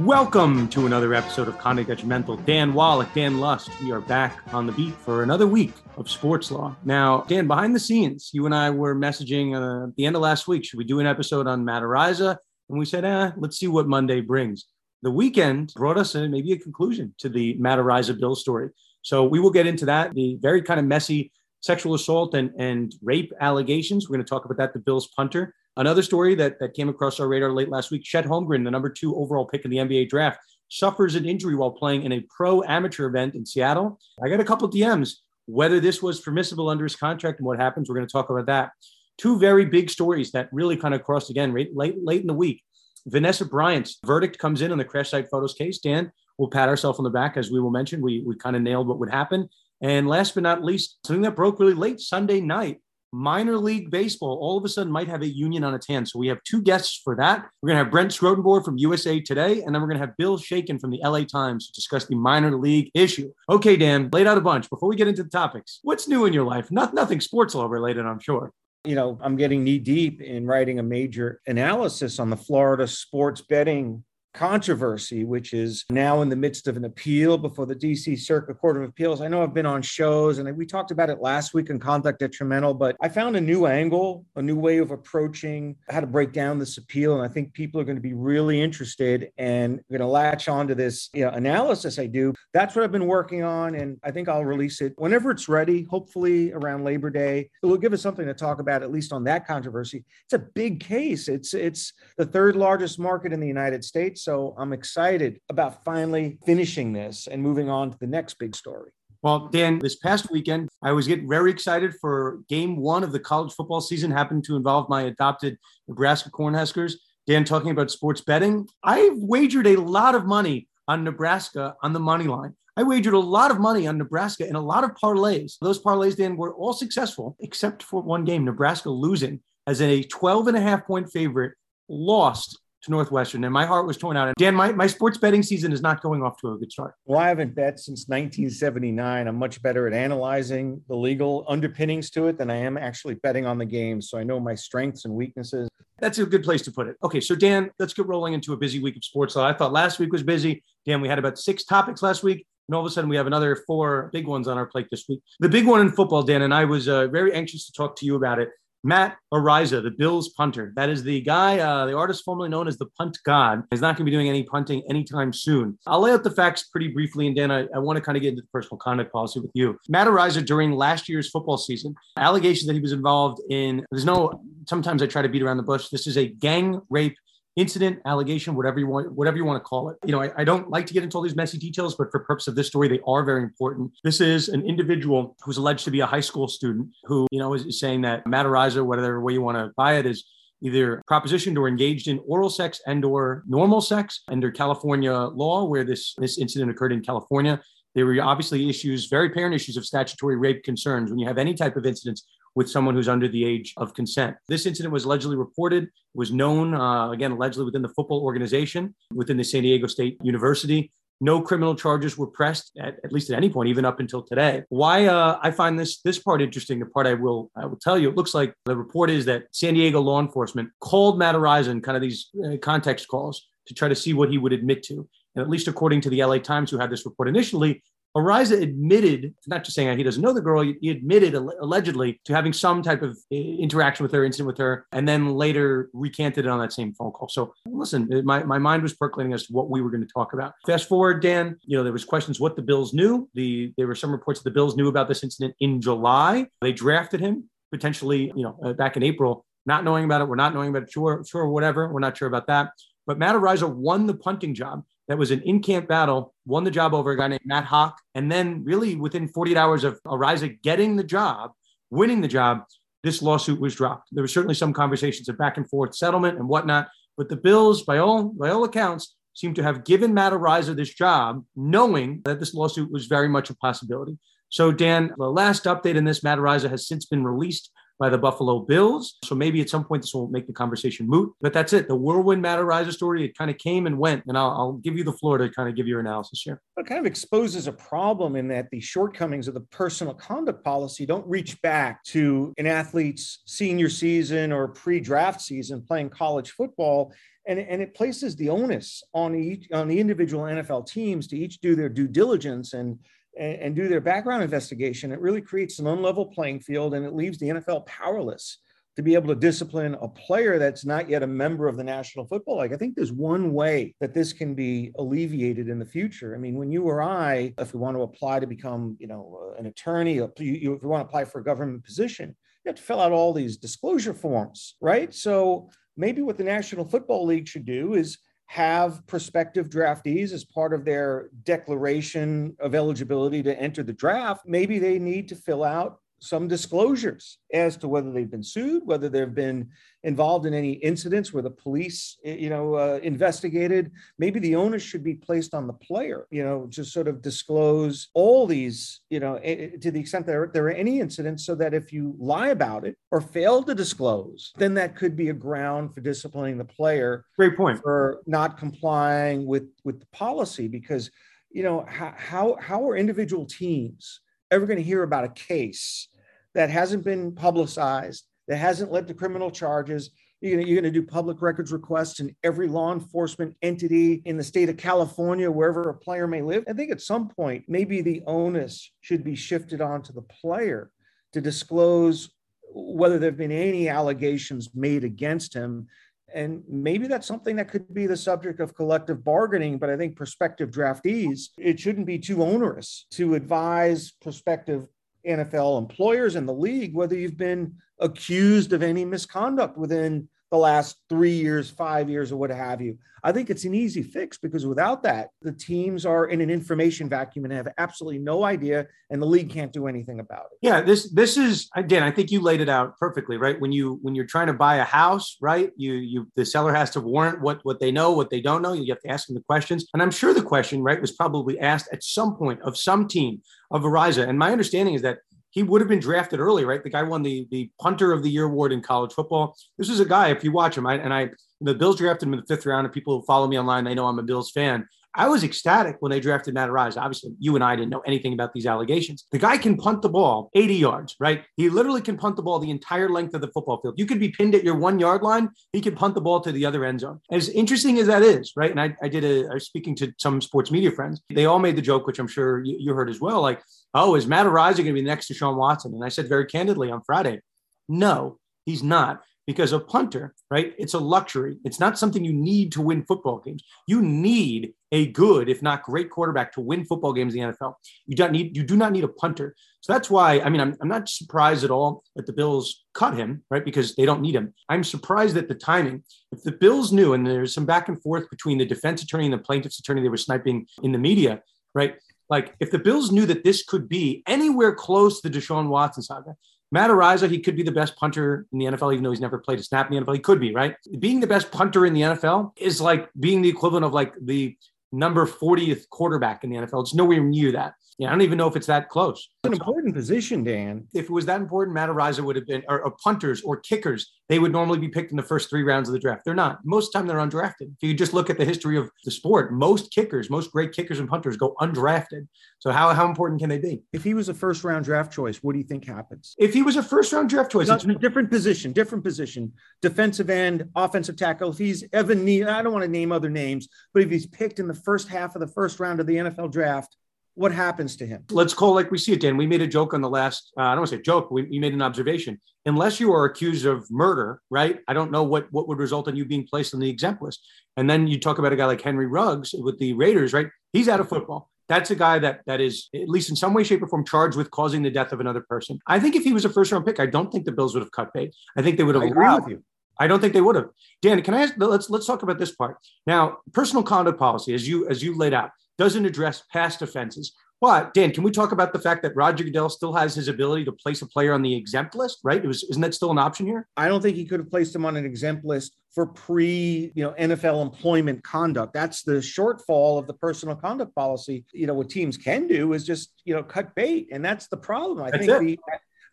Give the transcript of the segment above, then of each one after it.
Welcome to another episode of Conduct Detrimental. Dan Wallach, Dan Lust. We are back on the beat for another week of sports law. Now, Dan, behind the scenes, you and I were messaging uh, at the end of last week. Should we do an episode on Matt Araiza? And we said, eh, let's see what Monday brings. The weekend brought us a, maybe a conclusion to the Matt Araiza bill story. So we will get into that. The very kind of messy sexual assault and, and rape allegations. We're going to talk about that. The Bills punter Another story that, that came across our radar late last week Chet Holmgren, the number two overall pick in the NBA draft, suffers an injury while playing in a pro amateur event in Seattle. I got a couple DMs whether this was permissible under his contract and what happens. We're going to talk about that. Two very big stories that really kind of crossed again late, late, late in the week. Vanessa Bryant's verdict comes in on the crash site photos case. Dan, we'll pat ourselves on the back as we will mention. We, we kind of nailed what would happen. And last but not least, something that broke really late Sunday night minor league baseball all of a sudden might have a union on its hands. So we have two guests for that. We're going to have Brent Schrotenboer from USA Today, and then we're going to have Bill Shaikin from the LA Times to discuss the minor league issue. Okay, Dan, laid out a bunch. Before we get into the topics, what's new in your life? Not nothing sports law related, I'm sure. You know, I'm getting knee deep in writing a major analysis on the Florida sports betting controversy, which is now in the midst of an appeal before the DC Circuit Court of Appeals. I know I've been on shows and we talked about it last week in Conduct Detrimental, but I found a new angle, a new way of approaching how to break down this appeal. And I think people are going to be really interested and going to latch on to this you know, analysis I do. That's what I've been working on. And I think I'll release it whenever it's ready, hopefully around Labor Day. It will give us something to talk about, at least on that controversy. It's a big case. It's, it's the third largest market in the United States. So I'm excited about finally finishing this and moving on to the next big story. Well, Dan, this past weekend, I was getting very excited for game one of the college football season, happened to involve my adopted Nebraska Cornhuskers. Dan, talking about sports betting, I've wagered a lot of money on Nebraska on the money line. I wagered a lot of money on Nebraska in a lot of parlays. Those parlays, Dan, were all successful, except for one game, Nebraska losing as a 12 and a half point favorite, lost to Northwestern, and my heart was torn out. And Dan, my, my sports betting season is not going off to a good start. Well, I haven't bet since 1979. I'm much better at analyzing the legal underpinnings to it than I am actually betting on the game. So I know my strengths and weaknesses. That's a good place to put it. Okay, so Dan, let's get rolling into a busy week of sports law. I thought last week was busy. Dan, we had about six topics last week. And all of a sudden, we have another four big ones on our plate this week. The big one in football, Dan, and I was uh, very anxious to talk to you about it. Matt Araiza, the Bills punter. That is the guy, uh, the artist formerly known as the Punt God. He's not going to be doing any punting anytime soon. I'll lay out the facts pretty briefly, and then I, I want to kind of get into the personal conduct policy with you. Matt Araiza, during last year's football season, allegations that he was involved in, there's no, sometimes I try to beat around the bush. This is a gang rape incident, allegation, whatever you want, whatever you want to call it. You know, I, I, don't like to get into all these messy details, but for purpose of this story, they are very important. This is an individual who's alleged to be a high school student who, you know, is, is saying that Matt Araiza, whatever way you want to buy it, is either propositioned or engaged in oral sex and or normal sex under California law, where this this incident occurred in California. There were obviously issues, very parent issues of statutory rape concerns when you have any type of incidents with someone who's under the age of consent. This incident was allegedly reported, was known, uh, again, allegedly within the football organization, within the San Diego State University. No criminal charges were pressed at, at least at any point, even up until today. Why uh, I find this this part interesting, the part I will I will tell you, it looks like the report is that San Diego law enforcement called Matt Araiza kind of these uh, pretext calls to try to see what he would admit to. And at least according to the LA Times, who had this report initially, Araiza admitted, not just saying he doesn't know the girl, he admitted allegedly to having some type of interaction with her, incident with her, and then later recanted it on that same phone call. So listen, my, my mind was percolating as to what we were going to talk about. Fast forward, Dan, you know, there was questions what the Bills knew. The There were some reports that the Bills knew about this incident in July. They drafted him potentially, you know, uh, back in April, not knowing about it. We're not knowing about it. Sure, sure, whatever. We're not sure about that. But Matt Araiza won the punting job that was an in-camp battle, won the job over a guy named Matt Haack. And then really within 48 hours of Araiza getting the job, winning the job, this lawsuit was dropped. There was certainly some conversations of back and forth settlement and whatnot. But the Bills, by all, by all accounts, seem to have given Matt Araiza this job, knowing that this lawsuit was very much a possibility. So, Dan, the last update in this, Matt Araiza has since been released by the Buffalo Bills. So maybe at some point this will make the conversation moot. But that's it. The whirlwind Matt Araiza story, it kind of came and went. And I'll, I'll, give you the floor to kind of give your analysis here. It kind of exposes a problem in that the shortcomings of the personal conduct policy don't reach back to an athlete's senior season or pre draft season playing college football and, and it places the onus on each on the individual NFL teams to each do their due diligence and, and, and do their background investigation. It really creates an unlevel playing field and it leaves the NFL powerless to be able to discipline a player that's not yet a member of the National Football League. I think there's one way that this can be alleviated in the future. I mean, when you or I, if we want to apply to become, you know, uh, an attorney, uh, if you want to apply for a government position, you have to fill out all these disclosure forms, right? So maybe what the National Football League should do is have prospective draftees as part of their declaration of eligibility to enter the draft. Maybe they need to fill out some disclosures as to whether they've been sued, whether they've been involved in any incidents where the police, eh, you know, uh, investigated. Maybe the onus should be placed on the player, you know, to sort of disclose all these, you know, to the extent that there, there are any incidents, so that if you lie about it or fail to disclose, then that could be a ground for disciplining the player. Great point for not complying with with the policy because you know how how, how are individual teams ever going to hear about a case that hasn't been publicized, that hasn't led to criminal charges. You're going, to, you're going to do public records requests in every law enforcement entity in the state of California, wherever a player may live. I think at some point, maybe the onus should be shifted onto the player to disclose whether there have been any allegations made against him and maybe that's something that could be the subject of collective bargaining. But I think prospective draftees, it shouldn't be too onerous to advise prospective NFL employers in the league whether you've been accused of any misconduct within the last three years, five years, or what have you. I think it's an easy fix because without that, the teams are in an information vacuum and have absolutely no idea, and the league can't do anything about it. Yeah, this this is again, I think you laid it out perfectly, right? When you when you're trying to buy a house, right? You you the seller has to warrant what what they know, what they don't know. You have to ask them the questions, and I'm sure the question, right, was probably asked at some point of some team of Araiza. And my understanding is that he would have been drafted early, right? The guy won the the punter of the year award in college football. This is a guy, if you watch him, I, and I, the Bills drafted him in the fifth round, and people who follow me online, they know I'm a Bills fan. I was ecstatic when they drafted Matt Araiza. Obviously, you and I didn't know anything about these allegations. The guy can punt the ball 80 yards, right? He literally can punt the ball the entire length of the football field. You could be pinned at your one yard line. He can punt the ball to the other end zone. As interesting as that is, right? And I, I did a, I was speaking to some sports media friends. They all made the joke, which I'm sure you, you heard as well. Like, oh, is Matt Araiza going to be next to Sean Watson? And I said very candidly on Friday, no, he's not because a punter, right? It's a luxury. It's not something you need to win football games. You need a good, if not great quarterback to win football games in the NFL. You don't need, you do not need a punter. So that's why, I mean, I'm, I'm not surprised at all that the Bills cut him, right? Because they don't need him. I'm surprised at the timing. If the Bills knew, and there's some back and forth between the defense attorney and the plaintiff's attorney, they were sniping in the media, right? Like if the Bills knew that this could be anywhere close to the Deshaun Watson saga, Matt Araiza, he could be the best punter in the NFL, even though he's never played a snap in the NFL. He could be, right? Being the best punter in the NFL is like being the equivalent of like the number 40th quarterback in the NFL. It's nowhere near that. Yeah, I don't even know if it's that close. It's an important position, Dan. If it was that important, Matt Araiza would have been, or, or, punters or kickers, they would normally be picked in the first three rounds of the draft. They're not. Most of the time, they're undrafted. If you just look at the history of the sport, most kickers, most great kickers and punters go undrafted. So how, how important can they be? If he was a first round draft choice, what do you think happens? If he was a first round draft choice, it's a different position, different position, defensive end, offensive tackle. If he's Evan I don't want to name other names, but if he's picked in the first half of the first round of the NFL draft, what happens to him? Let's call like we see it, Dan. We made a joke on the last, uh, I don't want to say joke, we, we made an observation. Unless you are accused of murder, right? I don't know what, what would result in you being placed on the exempt list. And then you talk about a guy like Henry Ruggs with the Raiders, right? He's out of football. That's a guy that that is at least in some way, shape, or form charged with causing the death of another person. I think if he was a first round pick, I don't think the Bills would have cut bait. I think they would have. I agree with you. I don't think they would have. Dan, can I ask? Let's let's talk about this part now. Personal conduct policy, as you as you laid out, doesn't address past offenses. But Dan, can we talk about the fact that Roger Goodell still has his ability to place a player on the exempt list? Right? It was, isn't that still an option here? I don't think he could have placed him on an exempt list for pre, you know, NFL employment conduct. That's the shortfall of the personal conduct policy. You know, what teams can do is just, you know, cut bait, and that's the problem. I that's think it. the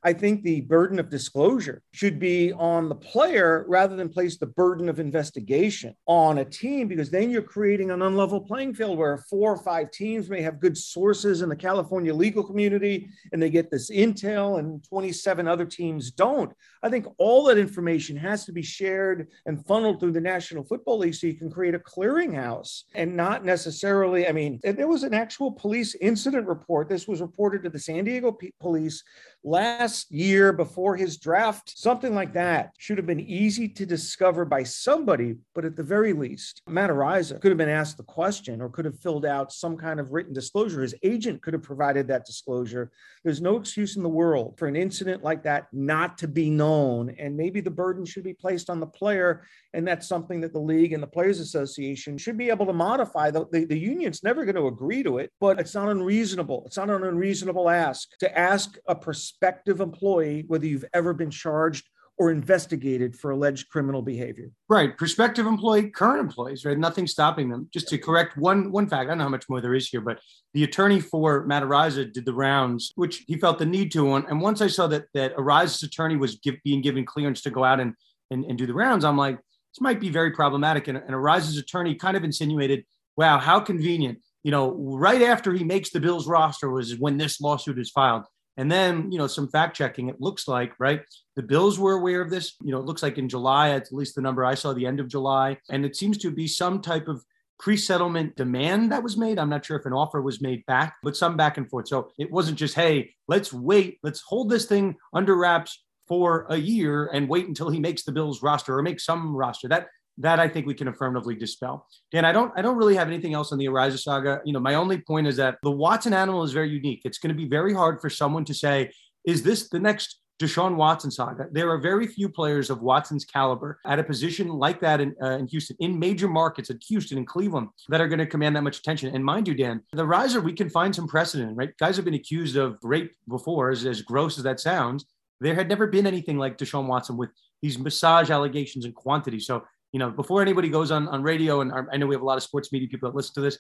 I think the burden of disclosure should be on the player rather than place the burden of investigation on a team, because then you're creating an unlevel playing field where four or five teams may have good sources in the California legal community and they get this intel and 27 other teams don't. I think all that information has to be shared and funneled through the National Football League so you can create a clearinghouse and not necessarily. I mean, there was an actual police incident report. This was reported to the San Diego P- police last year before his draft, something like that should have been easy to discover by somebody, but at the very least, Matt Araiza could have been asked the question or could have filled out some kind of written disclosure. His agent could have provided that disclosure. There's no excuse in the world for an incident like that not to be known. And maybe the burden should be placed on the player. And that's something that the league and the Players Association should be able to modify. The, the, the union's never going to agree to it, but it's not unreasonable. It's not an unreasonable ask to ask a prospective employee whether you've ever been charged or investigated for alleged criminal behavior. Right. Prospective employee, current employees, right? Nothing stopping them. Just to correct one one fact, I don't know how much more there is here, but the attorney for Matt Araiza did the rounds, which he felt the need to. And once I saw that that Araiza's attorney was give, being given clearance to go out and, and, and do the rounds, I'm like, this might be very problematic. And, and Araiza's attorney kind of insinuated, wow, how convenient. You know, right after he makes the Bills roster was when this lawsuit is filed. And then, you know, some fact checking, it looks like, right? The Bills were aware of this. You know, it looks like in July, at least the number I saw, the end of July. And it seems to be some type of pre settlement demand that was made. I'm not sure if an offer was made back, but some back and forth. So it wasn't just, hey, let's wait, let's hold this thing under wraps for a year and wait until he makes the Bills roster or make some roster. That that I think we can affirmatively dispel. Dan, I don't I don't really have anything else on the Araiza saga. You know, my only point is that the Watson animal is very unique. It's going to be very hard for someone to say, is this the next Deshaun Watson saga? There are very few players of Watson's caliber at a position like that in, uh, in Houston, in major markets, at Houston and Cleveland, that are going to command that much attention. And mind you, Dan, the riser, we can find some precedent, right? Guys have been accused of rape before, as, as gross as that sounds. There had never been anything like Deshaun Watson with these massage allegations and quantity. So you know, before anybody goes on, on radio, and I know we have a lot of sports media people that listen to this,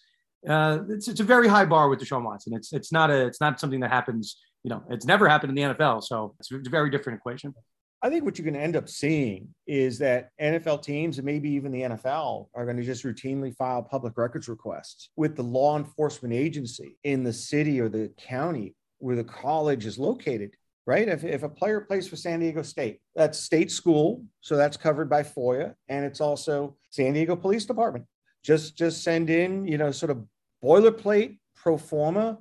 uh, it's, it's a very high bar with Deshaun Watson. It's, it's not a, it's not something that happens, you know, it's never happened in the NFL. So it's a very different equation. I think what you're going to end up seeing is that NFL teams and maybe even the NFL are going to just routinely file public records requests with the law enforcement agency in the city or the county where the college is located right? If, if a player plays for San Diego State, that's state school, so that's covered by FOIA, and it's also San Diego Police Department. Just just send in, you know, sort of boilerplate pro forma,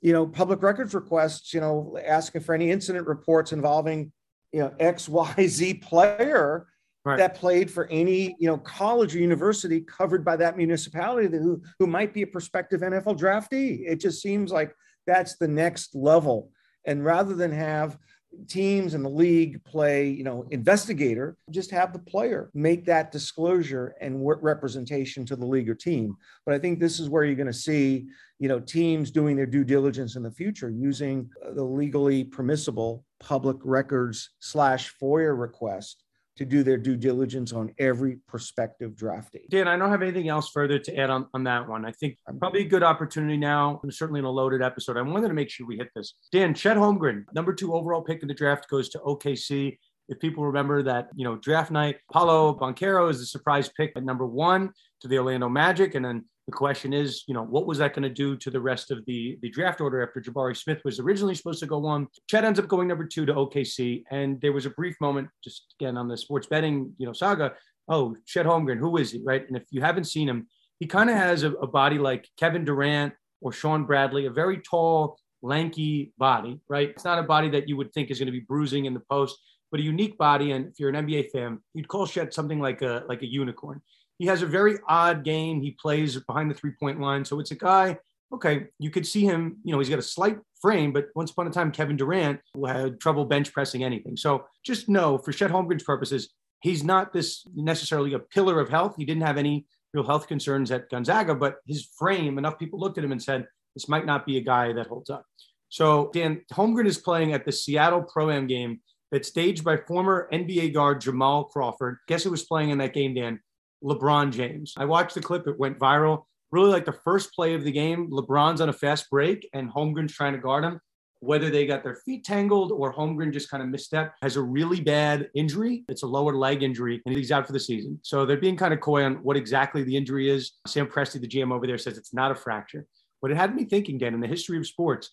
you know, public records requests, you know, asking for any incident reports involving, you know, X, Y, Z player right. that played for any, you know, college or university covered by that municipality who, who might be a prospective NFL draftee. It just seems like that's the next level and rather than have teams in the league play, you know, investigator, just have the player make that disclosure and representation to the league or team. But I think this is where you're going to see, you know, teams doing their due diligence in the future using the legally permissible public records slash FOIA request to do their due diligence on every prospective draftee. Dan, I don't have anything else further to add on, on that one. I think probably a good opportunity now, and certainly in a loaded episode. I wanted to make sure we hit this. Dan, Chet Holmgren, number two overall pick in the draft, goes to OKC. If people remember that, you know, draft night, Paolo Banchero is the surprise pick at number one to the Orlando Magic. And then the question is, you know, what was that going to do to the rest of the, the draft order after Jabari Smith was originally supposed to go one? Chet ends up going number two to OKC. And there was a brief moment, just again on the sports betting, you know, saga. Oh, Chet Holmgren, who is he? Right. And if you haven't seen him, he kind of has a, a body like Kevin Durant or Shawn Bradley, a very tall, lanky body, right? It's not a body that you would think is going to be bruising in the post, but a unique body. And if you're an NBA fan, you'd call Chet something like a like a unicorn. He has a very odd game. He plays behind the three point line. So it's a guy, okay, you could see him, you know, he's got a slight frame, but once upon a time, Kevin Durant had trouble bench pressing anything. So just know for Chet Holmgren's purposes, he's not this necessarily a pillar of health. He didn't have any real health concerns at Gonzaga, but his frame, enough people looked at him and said, this might not be a guy that holds up. So Dan Holmgren is playing at the Seattle Pro Am game that's staged by former NBA guard Jamal Crawford. Guess who was playing in that game, Dan? LeBron James. I watched the clip, it went viral. Really like the first play of the game, LeBron's on a fast break and Holmgren's trying to guard him. whether they got their feet tangled or Holmgren just kind of misstep, has a really bad injury. It's a lower leg injury and he's out for the season. So they're being kind of coy on what exactly the injury is. Sam Presti, the GM over there, says it's not a fracture. But it had me thinking, Dan, in the history of sports,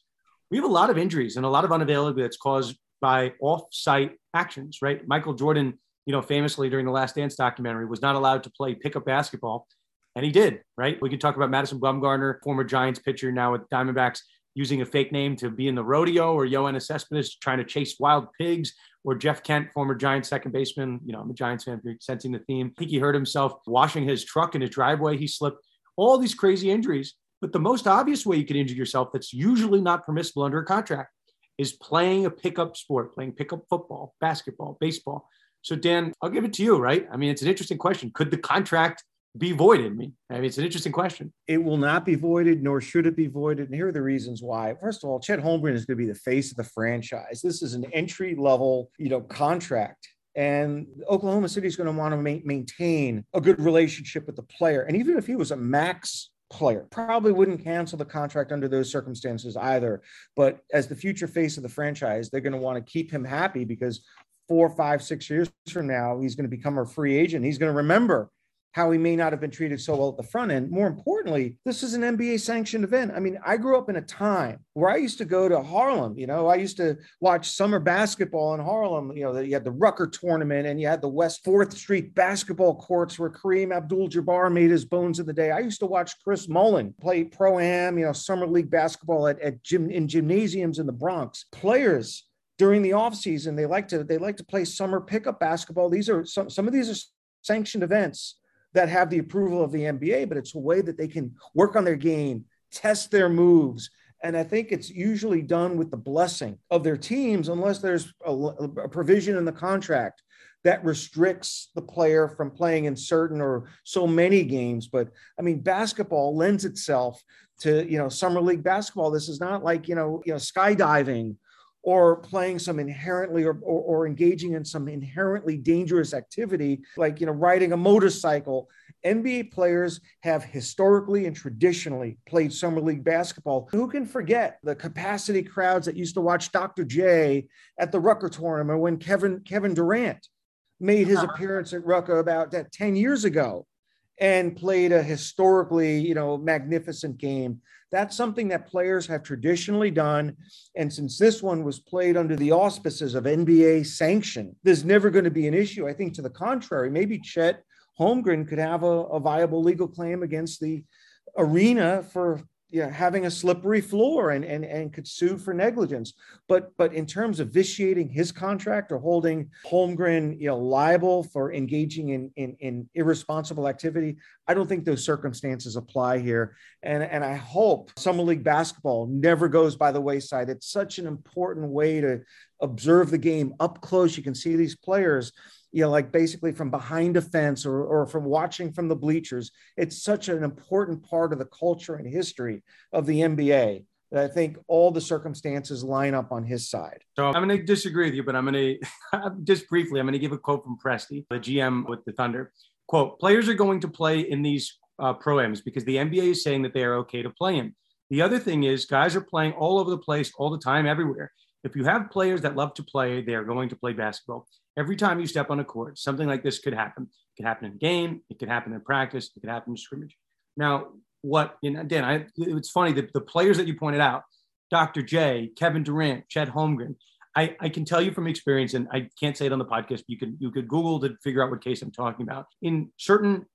we have a lot of injuries and a lot of unavailability that's caused by off-site actions, right? Michael Jordan, you know, famously during the Last Dance documentary, was not allowed to play pickup basketball, and he did, right? We can talk about Madison Bumgarner, former Giants pitcher, now with Diamondbacks, using a fake name to be in the rodeo, or Yoenis Cespedes trying to chase wild pigs, or Jeff Kent, former Giants second baseman. You know, I'm a Giants fan, you're sensing the theme. I think he hurt himself washing his truck in his driveway. He slipped. All these crazy injuries. But the most obvious way you can injure yourself that's usually not permissible under a contract is playing a pickup sport, playing pickup football, basketball, baseball. So, Dan, I'll give it to you, right? I mean, it's an interesting question. Could the contract be voided? I mean, it's an interesting question. It will not be voided, nor should it be voided. And here are the reasons why. First of all, Chet Holmgren is going to be the face of the franchise. This is an entry level, you know, contract. And Oklahoma City is going to want to ma- maintain a good relationship with the player. And even if he was a max player. Probably wouldn't cancel the contract under those circumstances either. But as the future face of the franchise, they're going to want to keep him happy because four, five, six years from now, he's going to become a free agent. He's going to remember how he may not have been treated so well at the front end. More importantly, this is an NBA sanctioned event. I mean, I grew up in a time where I used to go to Harlem. You know, I used to watch summer basketball in Harlem. You know, you had the Rucker tournament and you had the West 4th Street basketball courts where Kareem Abdul Jabbar made his bones in the day. I used to watch Chris Mullin play pro am, you know, summer league basketball at, at gym, in gymnasiums in the Bronx. Players during the offseason, they like to they like to play summer pickup basketball. These are some, some of these are sanctioned events that have the approval of the NBA, but it's a way that they can work on their game, test their moves. And I think it's usually done with the blessing of their teams, unless there's a, a provision in the contract that restricts the player from playing in certain or so many games. But I mean, basketball lends itself to you know summer league basketball. This is not like you know you know skydiving or playing some inherently or, or, or, engaging in some inherently dangerous activity like you know riding a motorcycle. Nba players have historically and traditionally played summer league basketball. Who can forget the capacity crowds that used to watch dr j at the rucker tournament when kevin kevin durant made his uh-huh. appearance at rucker about that 10 years ago and played a historically you know magnificent game that's something that players have traditionally done. And since this one was played under the auspices of NBA sanction, there's never going to be an issue. I think to the contrary, maybe Chet Holmgren could have a, a viable legal claim against the arena for you know, having a slippery floor and, and, and could sue for negligence. But but in terms of vitiating his contract or holding Holmgren you know, liable for engaging in, in, in irresponsible activity, I don't think those circumstances apply here. And, and I hope Summer League basketball never goes by the wayside. It's such an important way to observe the game up close. You can see these players you know, like basically from behind a fence or, or from watching from the bleachers. It's such an important part of the culture and history of the NBA that I think all the circumstances line up on his side. So I'm going to disagree with you, but I'm going to just briefly, I'm going to give a quote from Presti, the GM with the Thunder. Quote, players are going to play in these uh, pro-ams because the NBA is saying that they are okay to play in. The other thing is guys are playing all over the place all the time, everywhere. If you have players that love to play, they are going to play basketball. Every time you step on a court, something like this could happen. It could happen in game, it could happen in practice, it could happen in scrimmage. Now, what, know, Dan, I, it's funny that the players that you pointed out, Dr. J, Kevin Durant, Chet Holmgren, I, I, can tell you from experience, and I can't say it on the podcast. You could you could Google to figure out what case I'm talking about. In certain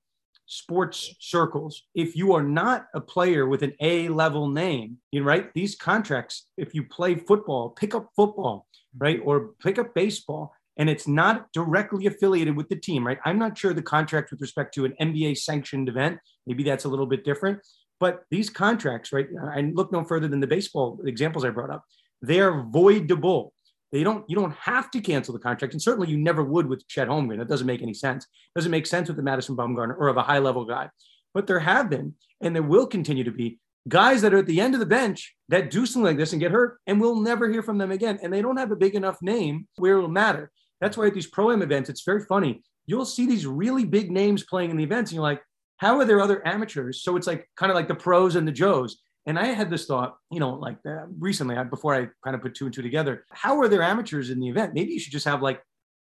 sports circles, if you are not a player with an A level name, you know, right? These contracts, if you play football, pick up football, right? Or pick up baseball, and it's not directly affiliated with the team, right? I'm not sure the contract with respect to an NBA sanctioned event, maybe that's a little bit different. But these contracts, right? I look no further than the baseball examples I brought up. They are voidable. They don't, you don't have to cancel the contract. And certainly you never would with Chet Holmgren. That doesn't make any sense. It doesn't make sense with the Madison Bumgarner or of a high level guy. But there have been, and there will continue to be guys that are at the end of the bench that do something like this and get hurt, and we'll never hear from them again. And they don't have a big enough name where it'll matter. That's why at these pro am events, it's very funny. You'll see these really big names playing in the events, and you're like, how are there other amateurs? So it's like kind of like the pros and the Joes. And I had this thought, you know, like uh, recently, before I kind of put two and two together, how are there amateurs in the event? Maybe you should just have like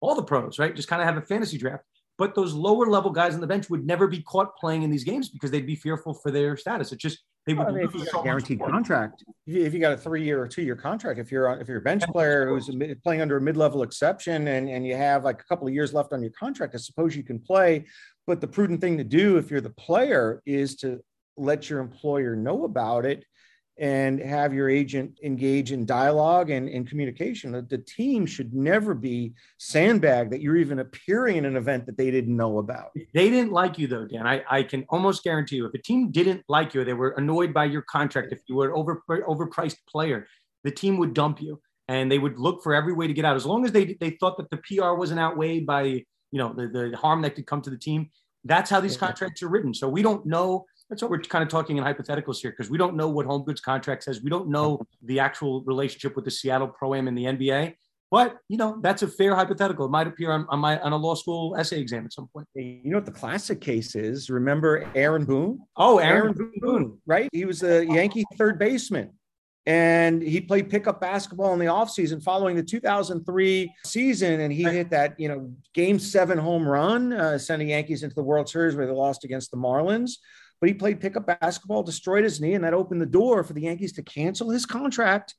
all the pros, right? Just kind of have a fantasy draft. But those lower level guys on the bench would never be caught playing in these games because they'd be fearful for their status. It just they would. Well, I mean, if you got a guaranteed contract, if you got a three year or two year contract, if you're if you're a bench player who's playing under a mid level exception and and you have like a couple of years left on your contract, I suppose you can play. But the prudent thing to do if you're the player is to let your employer know about it and have your agent engage in dialogue and in communication. The, the team should never be sandbagged that you're even appearing in an event that they didn't know about. They didn't like you though, Dan. I, I can almost guarantee you if a team didn't like you, they were annoyed by your contract, if you were an over, overpriced player, the team would dump you and they would look for every way to get out. As long as they, they thought that the PR wasn't outweighed by, you know, the, the harm that could come to the team, that's how these contracts are written. So we don't know that's what we're kind of talking in hypotheticals here because we don't know what Holmgren's contract says. We don't know the actual relationship with the Seattle Pro Am and the NBA. But you know that's a fair hypothetical. It might appear on, on my on a law school essay exam at some point. You know what the classic case is? Remember Aaron Boone? Oh, Aaron, Aaron Boone, Boone, right? He was a Yankee third baseman and he played pickup basketball in the offseason following the 2003 season and he hit that you know game seven home run uh, sending yankees into the world series where they lost against the marlins but he played pickup basketball, destroyed his knee, and that opened the door for the Yankees to cancel his contract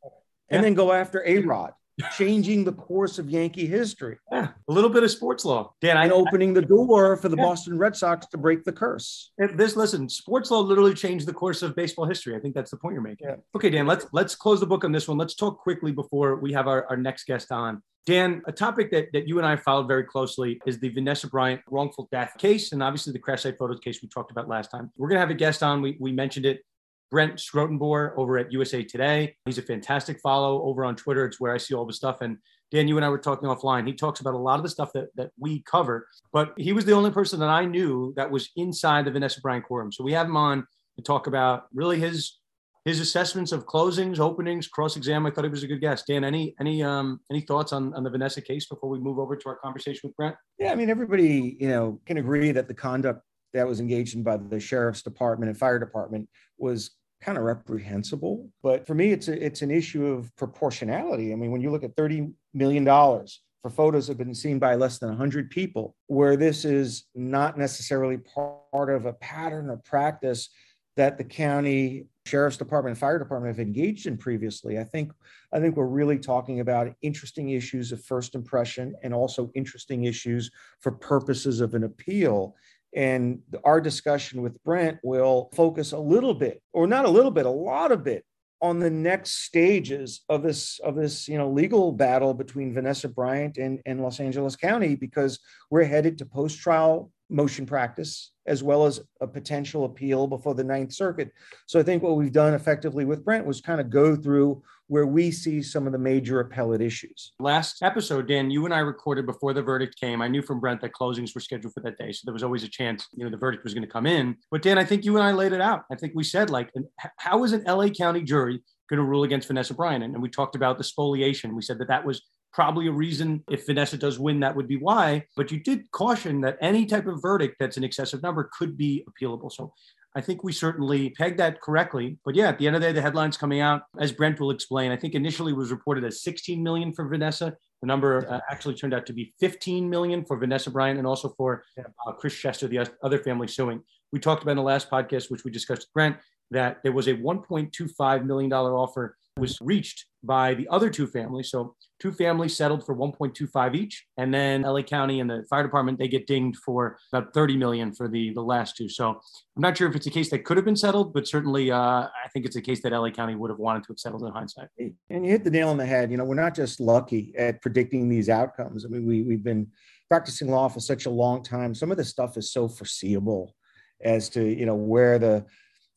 and yeah. then go after A Rod, changing the course of Yankee history. Yeah, a little bit of sports law. Dan, and I, opening the door for the yeah. Boston Red Sox to break the curse. This listen, sports law literally changed the course of baseball history. I think that's the point you're making. Yeah. Okay, Dan, let's let's close the book on this one. Let's talk quickly before we have our, our next guest on. Dan, a topic that, that you and I followed very closely is the Vanessa Bryant wrongful death case, and obviously the crash site photos case we talked about last time. We're going to have a guest on. We, we mentioned it, Brent Schrotenboer over at USA Today. He's a fantastic follow over on Twitter. It's where I see all the stuff. And Dan, you and I were talking offline. He talks about a lot of the stuff that, that we cover, but he was the only person that I knew that was inside the Vanessa Bryant quorum. So we have him on to talk about really his his assessments of closings, openings, cross exam. I thought he was a good guest. Dan, any any um any thoughts on, on the Vanessa case before we move over to our conversation with Brent? Yeah, I mean everybody you know can agree that the conduct that was engaged in by the sheriff's department and fire department was kind of reprehensible. But for me, it's a, it's an issue of proportionality. I mean, when you look at thirty million dollars for photos that have been seen by less than 100 people, where this is not necessarily part of a pattern or practice that the county sheriff's department and fire department have engaged in previously. I think I think we're really talking about interesting issues of first impression and also interesting issues for purposes of an appeal. And our discussion with Brent will focus a little bit, or not a little bit, a lot of bit on the next stages of this of this you know legal battle between Vanessa Bryant and, and Los Angeles County because we're headed to post trial motion practice as well as a potential appeal before the Ninth Circuit. So I think what we've done effectively with Brent was kind of go through where we see some of the major appellate issues. Last episode, Dan, you and I recorded before the verdict came. I knew from Brent that closings were scheduled for that day. So there was always a chance, you know, the verdict was going to come in. But Dan, I think you and I laid it out. I think we said, like, how is an LA County jury going to rule against Vanessa Bryant? And we talked about the spoliation. We said that that was probably a reason if Vanessa does win, that would be why. But you did caution that any type of verdict that's an excessive number could be appealable. So I think we certainly pegged that correctly. But yeah, at the end of the day, the headlines coming out, as Brent will explain, I think initially was reported as 16 million for Vanessa. The number uh, actually turned out to be 15 million for Vanessa Bryant and also for uh, Chris Chester, the other family suing. We talked about in the last podcast, which we discussed with Brent, that there was a $1.25 million offer was reached by the other two families. So two families settled for 1.25 each, and then LA County and the fire department they get dinged for about 30 million for the the last two. So I'm not sure if it's a case that could have been settled, but certainly uh, I think it's a case that LA County would have wanted to have settled in hindsight. And you hit the nail on the head. You know, we're not just lucky at predicting these outcomes. I mean, we we've been practicing law for such a long time. Some of this stuff is so foreseeable as to you know where the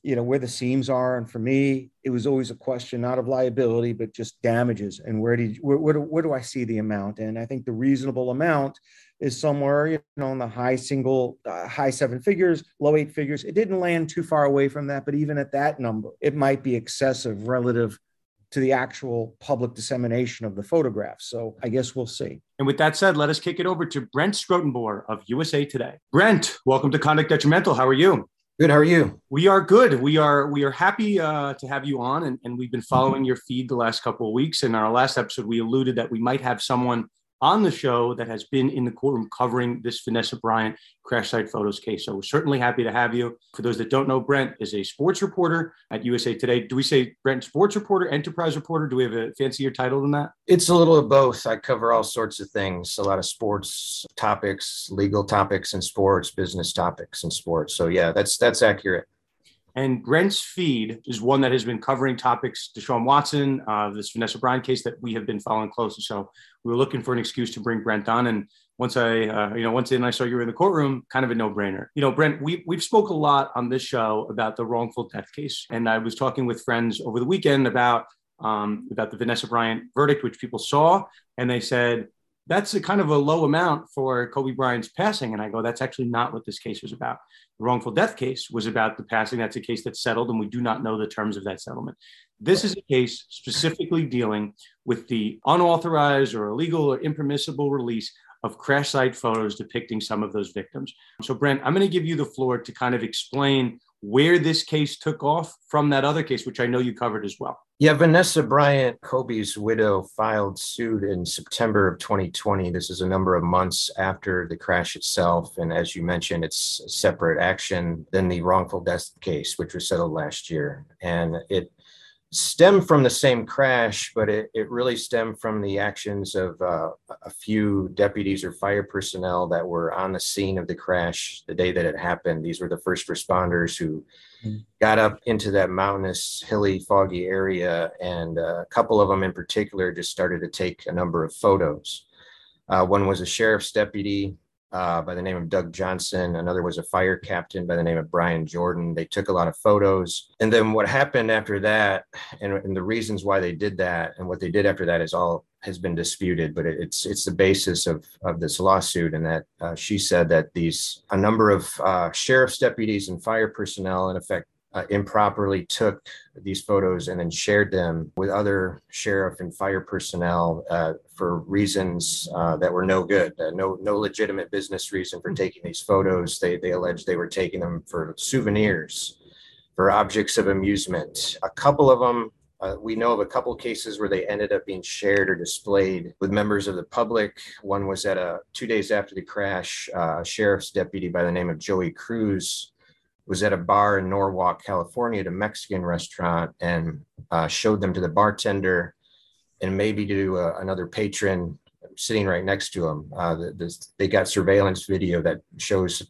you know where the seams are and for me it was always a question not of liability but just damages and where do you, where, where, do, where do i see the amount and i think the reasonable amount is somewhere you know in the high single uh, high seven figures low eight figures it didn't land too far away from that but even at that number it might be excessive relative to the actual public dissemination of the photographs. So I guess we'll see. And with that said, let us kick it over to Brent Schrotenboer of USA Today. Brent, welcome to Conduct Detrimental. How are you? Good. How are you? We are good. We are we are happy uh, to have you on, and, and we've been following your feed the last couple of weeks. In our last episode, we alluded that we might have someone on the show that has been in the courtroom covering this Vanessa Bryant crash site photos case. So we're certainly happy to have you. For those that don't know, Brent is a sports reporter at USA Today. Do we say Brent sports reporter, enterprise reporter? Do we have a fancier title than that? It's a little of both. I cover all sorts of things, a lot of sports topics, legal topics and sports, business topics and sports. So yeah, that's that's accurate. And Brent's feed is one that has been covering topics, Deshaun Watson, uh, this Vanessa Bryant case that we have been following closely. So we were looking for an excuse to bring Brent on. And once I, uh, you know, once then I saw you were in the courtroom, kind of a no brainer. You know, Brent, we, we've spoke a lot on this show about the wrongful death case. And I was talking with friends over the weekend about, um, about the Vanessa Bryant verdict, which people saw. And they said, that's a kind of a low amount for Kobe Bryant's passing. And I go, that's actually not what this case was about. The wrongful death case was about the passing. That's a case that's settled, and we do not know the terms of that settlement. This is a case specifically dealing with the unauthorized or illegal or impermissible release of crash site photos depicting some of those victims. So, Brent, I'm going to give you the floor to kind of explain where this case took off from that other case, which I know you covered as well. Yeah, Vanessa Bryant, Kobe's widow, filed suit in September of 2020. This is a number of months after the crash itself. And as you mentioned, it's a separate action than the wrongful death case, which was settled last year. And it stemmed from the same crash, but it, it really stemmed from the actions of uh, a few deputies or fire personnel that were on the scene of the crash the day that it happened. These were the first responders who mm. got up into that mountainous, hilly, foggy area, and uh, a couple of them in particular just started to take a number of photos. Uh, one was a sheriff's deputy uh, by the name of Doug Johnson. Another was a fire captain by the name of Brian Jordan. They took a lot of photos. And then what happened after that, and, and the reasons why they did that, and what they did after that is all has been disputed, but it's it's the basis of of this lawsuit, and that uh, she said that these a number of uh, sheriff's deputies and fire personnel, in effect, uh, improperly took these photos and then shared them with other sheriff and fire personnel uh, for reasons uh, that were no good, uh, no no legitimate business reason for taking these photos. They they alleged they were taking them for souvenirs, for objects of amusement. A couple of them. Uh, we know of a couple cases where they ended up being shared or displayed with members of the public. One was at a two days after the crash, uh, a sheriff's deputy by the name of Joey Cruz was at a bar in Norwalk, California, at a Mexican restaurant, and uh, showed them to the bartender and maybe to uh, another patron sitting right next to him. Uh, the, this, they got surveillance video that shows,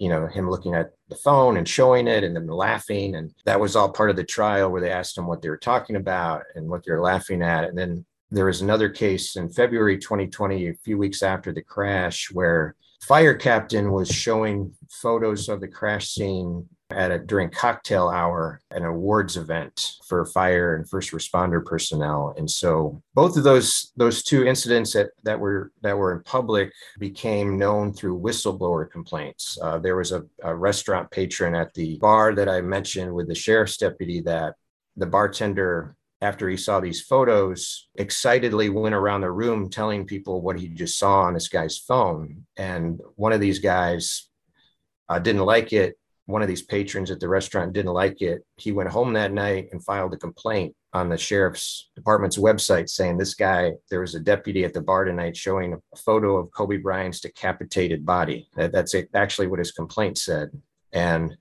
you know, him looking at the phone and showing it, and then laughing, and that was all part of the trial where they asked him what they were talking about and what they're laughing at, and then there was another case in February 2020, a few weeks after the crash, where fire captain was showing photos of the crash scene at a during cocktail hour an awards event for fire and first responder personnel. And so both of those those two incidents that, that were that were in public became known through whistleblower complaints. Uh, there was a, a restaurant patron at the bar that i mentioned with the sheriff's deputy that the bartender after he saw these photos, excitedly went around the room telling people what he just saw on this guy's phone. And one of these guys uh, didn't like it. One of these patrons at the restaurant didn't like it. He went home that night and filed a complaint on the sheriff's department's website saying this guy, there was a deputy at the bar tonight showing a photo of Kobe Bryant's decapitated body. That, that's actually what his complaint said. And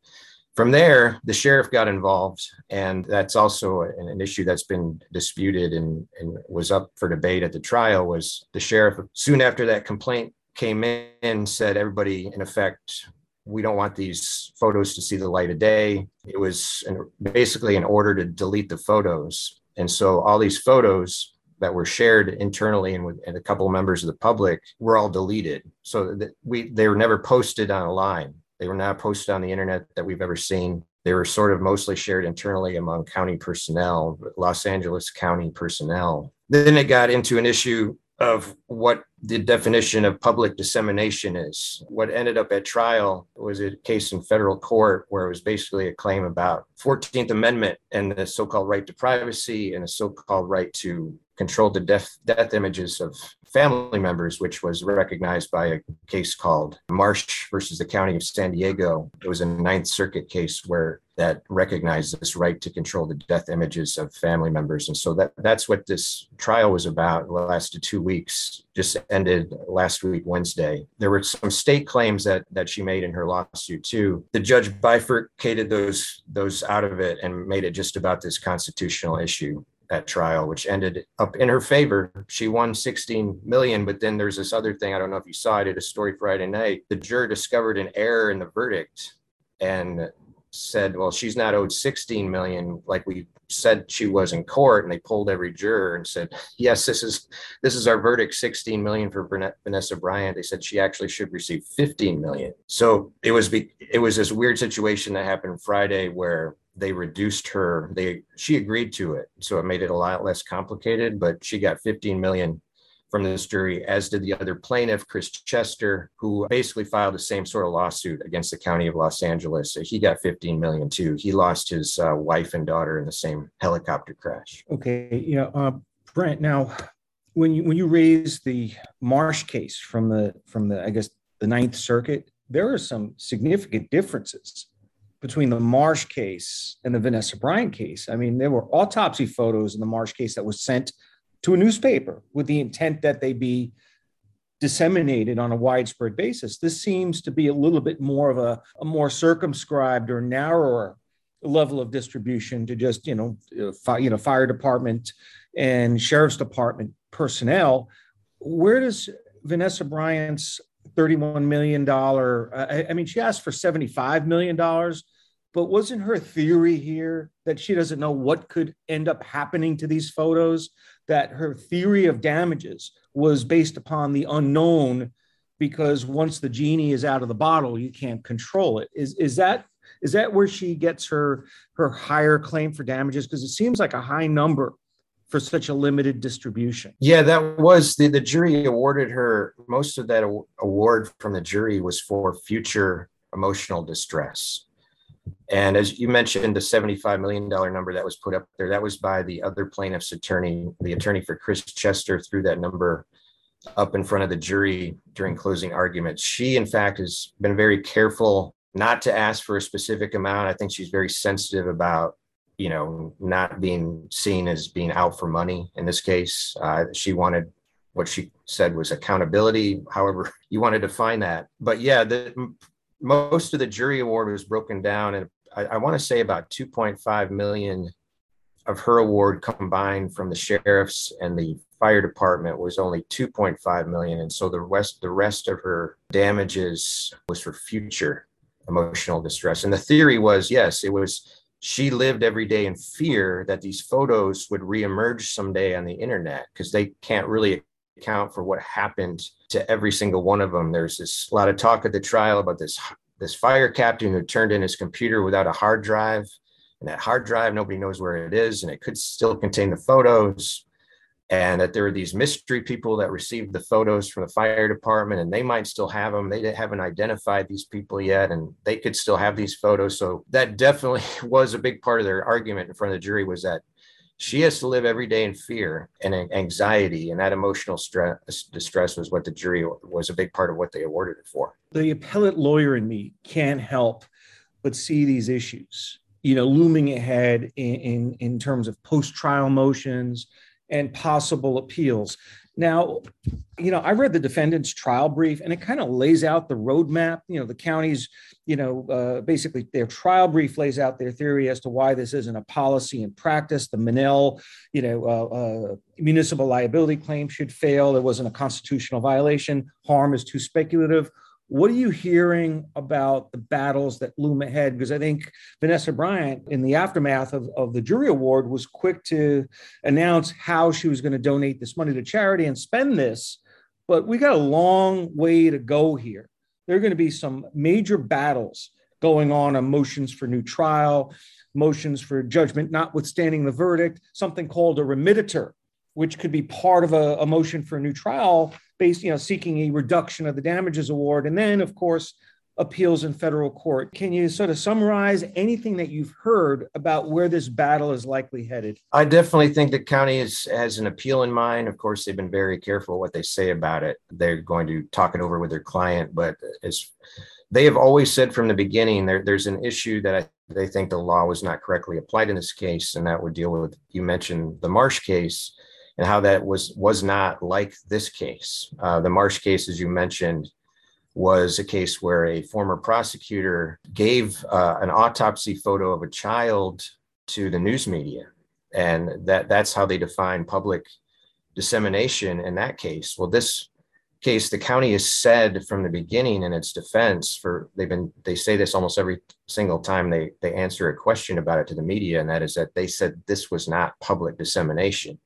from there, the sheriff got involved, and that's also an, an issue that's been disputed and, and, was up for debate at the trial. Was the sheriff soon after that complaint came in said everybody in effect we don't want these photos to see the light of day. It was an, basically an order to delete the photos, and so all these photos that were shared internally and with and a couple of members of the public were all deleted. So that we they were never posted online they were not posted on the internet that we've ever seen. They were sort of mostly shared internally among county personnel, Los Angeles County personnel. Then it got into an issue of what the definition of public dissemination is. What ended up at trial was a case in federal court where it was basically a claim about 14th Amendment and the so-called right to privacy and the so-called right to control the death, death images of family members, which was recognized by a case called Marsh versus the County of San Diego. It was a Ninth Circuit case where that recognized this right to control the death images of family members. And so that that's what this trial was about. It lasted two weeks, just ended last week, Wednesday. There were some state claims that that she made in her lawsuit too. The judge bifurcated those those out of it and made it just about this constitutional issue at trial, which ended up in her favor. She won 16 million, but then there's this other thing. I don't know if you saw it at a story Friday night. The juror discovered an error in the verdict and said, well, she's not owed 16 million like we said she was in court. And they pulled every juror and said, yes, this is this is our verdict, 16 million for Vanessa Bryant. They said she actually should receive 15 million. So it was be it was this weird situation that happened Friday where they reduced her they she agreed to it. So it made it a lot less complicated but she got 15 million from this jury as did the other plaintiff chris chester who basically filed the same sort of lawsuit against the county of los angeles. So he got 15 million too. He lost his uh, wife and daughter in the same helicopter crash. Okay yeah uh, brent now when you when you raise the marsh case from the from the i guess the ninth circuit there are some significant differences between the Marsh case and the Vanessa Bryant case. I mean, there were autopsy photos in the Marsh case that was sent to a newspaper with the intent that they be disseminated on a widespread basis. This seems to be a little bit more of a, a more circumscribed or narrower level of distribution to just you know fi- you know fire department and sheriff's department personnel. Where does Vanessa Bryant's $31 million. Uh, I, I, mean, she asked for $75 million, but wasn't her theory here that she doesn't know what could end up happening to these photos? That her theory of damages was based upon the unknown because once the genie is out of the bottle, you can't control it. Is, is that is that where she gets her her higher claim for damages? Because it seems like a high number for such a limited distribution. Yeah, that was the, the jury awarded her most of that award from the jury was for future emotional distress. And as you mentioned, the $75 million number that was put up there, that was by the other plaintiff's attorney, the attorney for Chris Chester, threw that number up in front of the jury during closing arguments. She, in fact, has been very careful not to ask for a specific amount. I think she's very sensitive about, you know, not being seen as being out for money in this case. Uh, she wanted what she said was accountability, however you want to define that. But yeah, the most of the jury award was broken down, and I, I want to say about 2.5 million of her award combined from the sheriffs and the fire department was only 2.5 million and so the rest the rest of her damages was for future emotional distress and the theory was yes it was she lived every day in fear that these photos would reemerge someday on the internet because they can't really account for what happened to every single one of them. There's this a lot of talk at the trial about this this fire captain who turned in his computer without a hard drive, and that hard drive nobody knows where it is, and it could still contain the photos. And that there are these mystery people that received the photos from the fire department, and they might still have them. They haven't identified these people yet, and they could still have these photos. So that definitely was a big part of their argument in front of the jury was that she has to live every day in fear and anxiety and that emotional stress distress was what the jury was a big part of what they awarded it for. The appellate lawyer in me can't help but see these issues you know looming ahead in in, in terms of post-trial motions and possible appeals now, you know, I read the defendant's trial brief and it kind of lays out the roadmap. You know, the county's, you know, uh, basically their trial brief lays out their theory as to why this isn't a policy in practice. The Monell, you know, uh, uh, municipal liability claim should fail. There wasn't a constitutional violation. Harm is too speculative. What are you hearing about the battles that loom ahead? Because I think Vanessa Bryant, in the aftermath of, of the jury award, was quick to announce how she was going to donate this money to charity and spend this. But we got a long way to go here. There are going to be some major battles going on on motions for new trial, motions for judgment notwithstanding the verdict, something called a remittitur, which could be part of a, a motion for a new trial based, you know, seeking a reduction of the damages award. And then, of course, appeals in federal court. Can you sort of summarize anything that you've heard about where this battle is likely headed? I definitely think the county is, has an appeal in mind. Of course, they've been very careful what they say about it. They're going to talk it over with their client, but as they have always said from the beginning, there, there's an issue that I, they think the law was not correctly applied in this case, and that would deal with you mentioned the Marsh case and how that was was not like this case. Uh, the Marsh case, as you mentioned, was a case where a former prosecutor gave uh, an autopsy photo of a child to the news media, and that that's how they define public dissemination in that case. Well, this case, the county has said from the beginning in its defense for they've been they say this almost every single time they they answer a question about it to the media, and that is that they said this was not public dissemination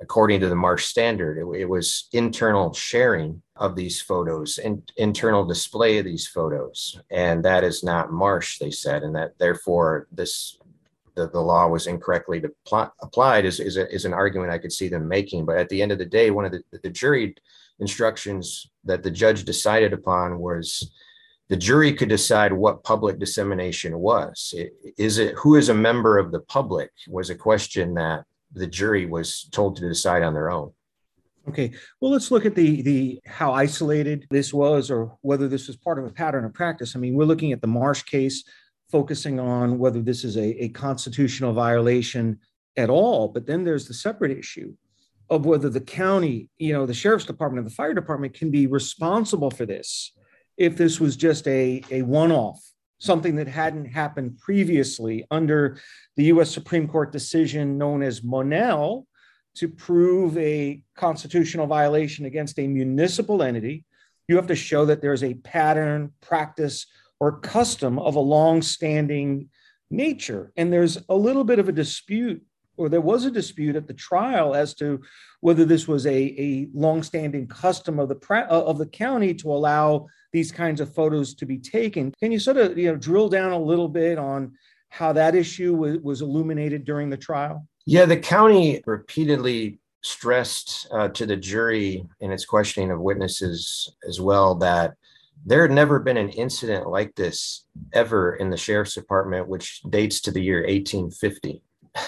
according to the Marsh standard. It, it was internal sharing of these photos and internal display of these photos. And that is not Marsh, they said, and that therefore this the, the law was incorrectly applied is, is, a, is an argument I could see them making. But at the end of the day, one of the, the jury instructions that the judge decided upon was the jury could decide what public dissemination was. Is it who is a member of the public was a question that the jury was told to decide on their own. Okay, well, let's look at the the how isolated this was, or whether this was part of a pattern of practice. I mean, we're looking at the Marsh case, focusing on whether this is a, a constitutional violation at all. But then there's the separate issue of whether the county, you know, the sheriff's department something that hadn't happened previously under the US Supreme Court decision known as Monell to prove a constitutional violation against a municipal entity. You have to show that there's a pattern, practice, or custom of a long-standing nature. And there's a little bit of a dispute, or there was a dispute at the trial as to whether this was a, a long-standing custom of the of the county to allow these kinds of photos to be taken. Can you sort of you know drill down a little bit on how that issue was, was illuminated during the trial? Yeah, the county repeatedly stressed uh, to the jury in its questioning of witnesses as well that there had never been an incident like this ever in the sheriff's department, which dates to the year 1850.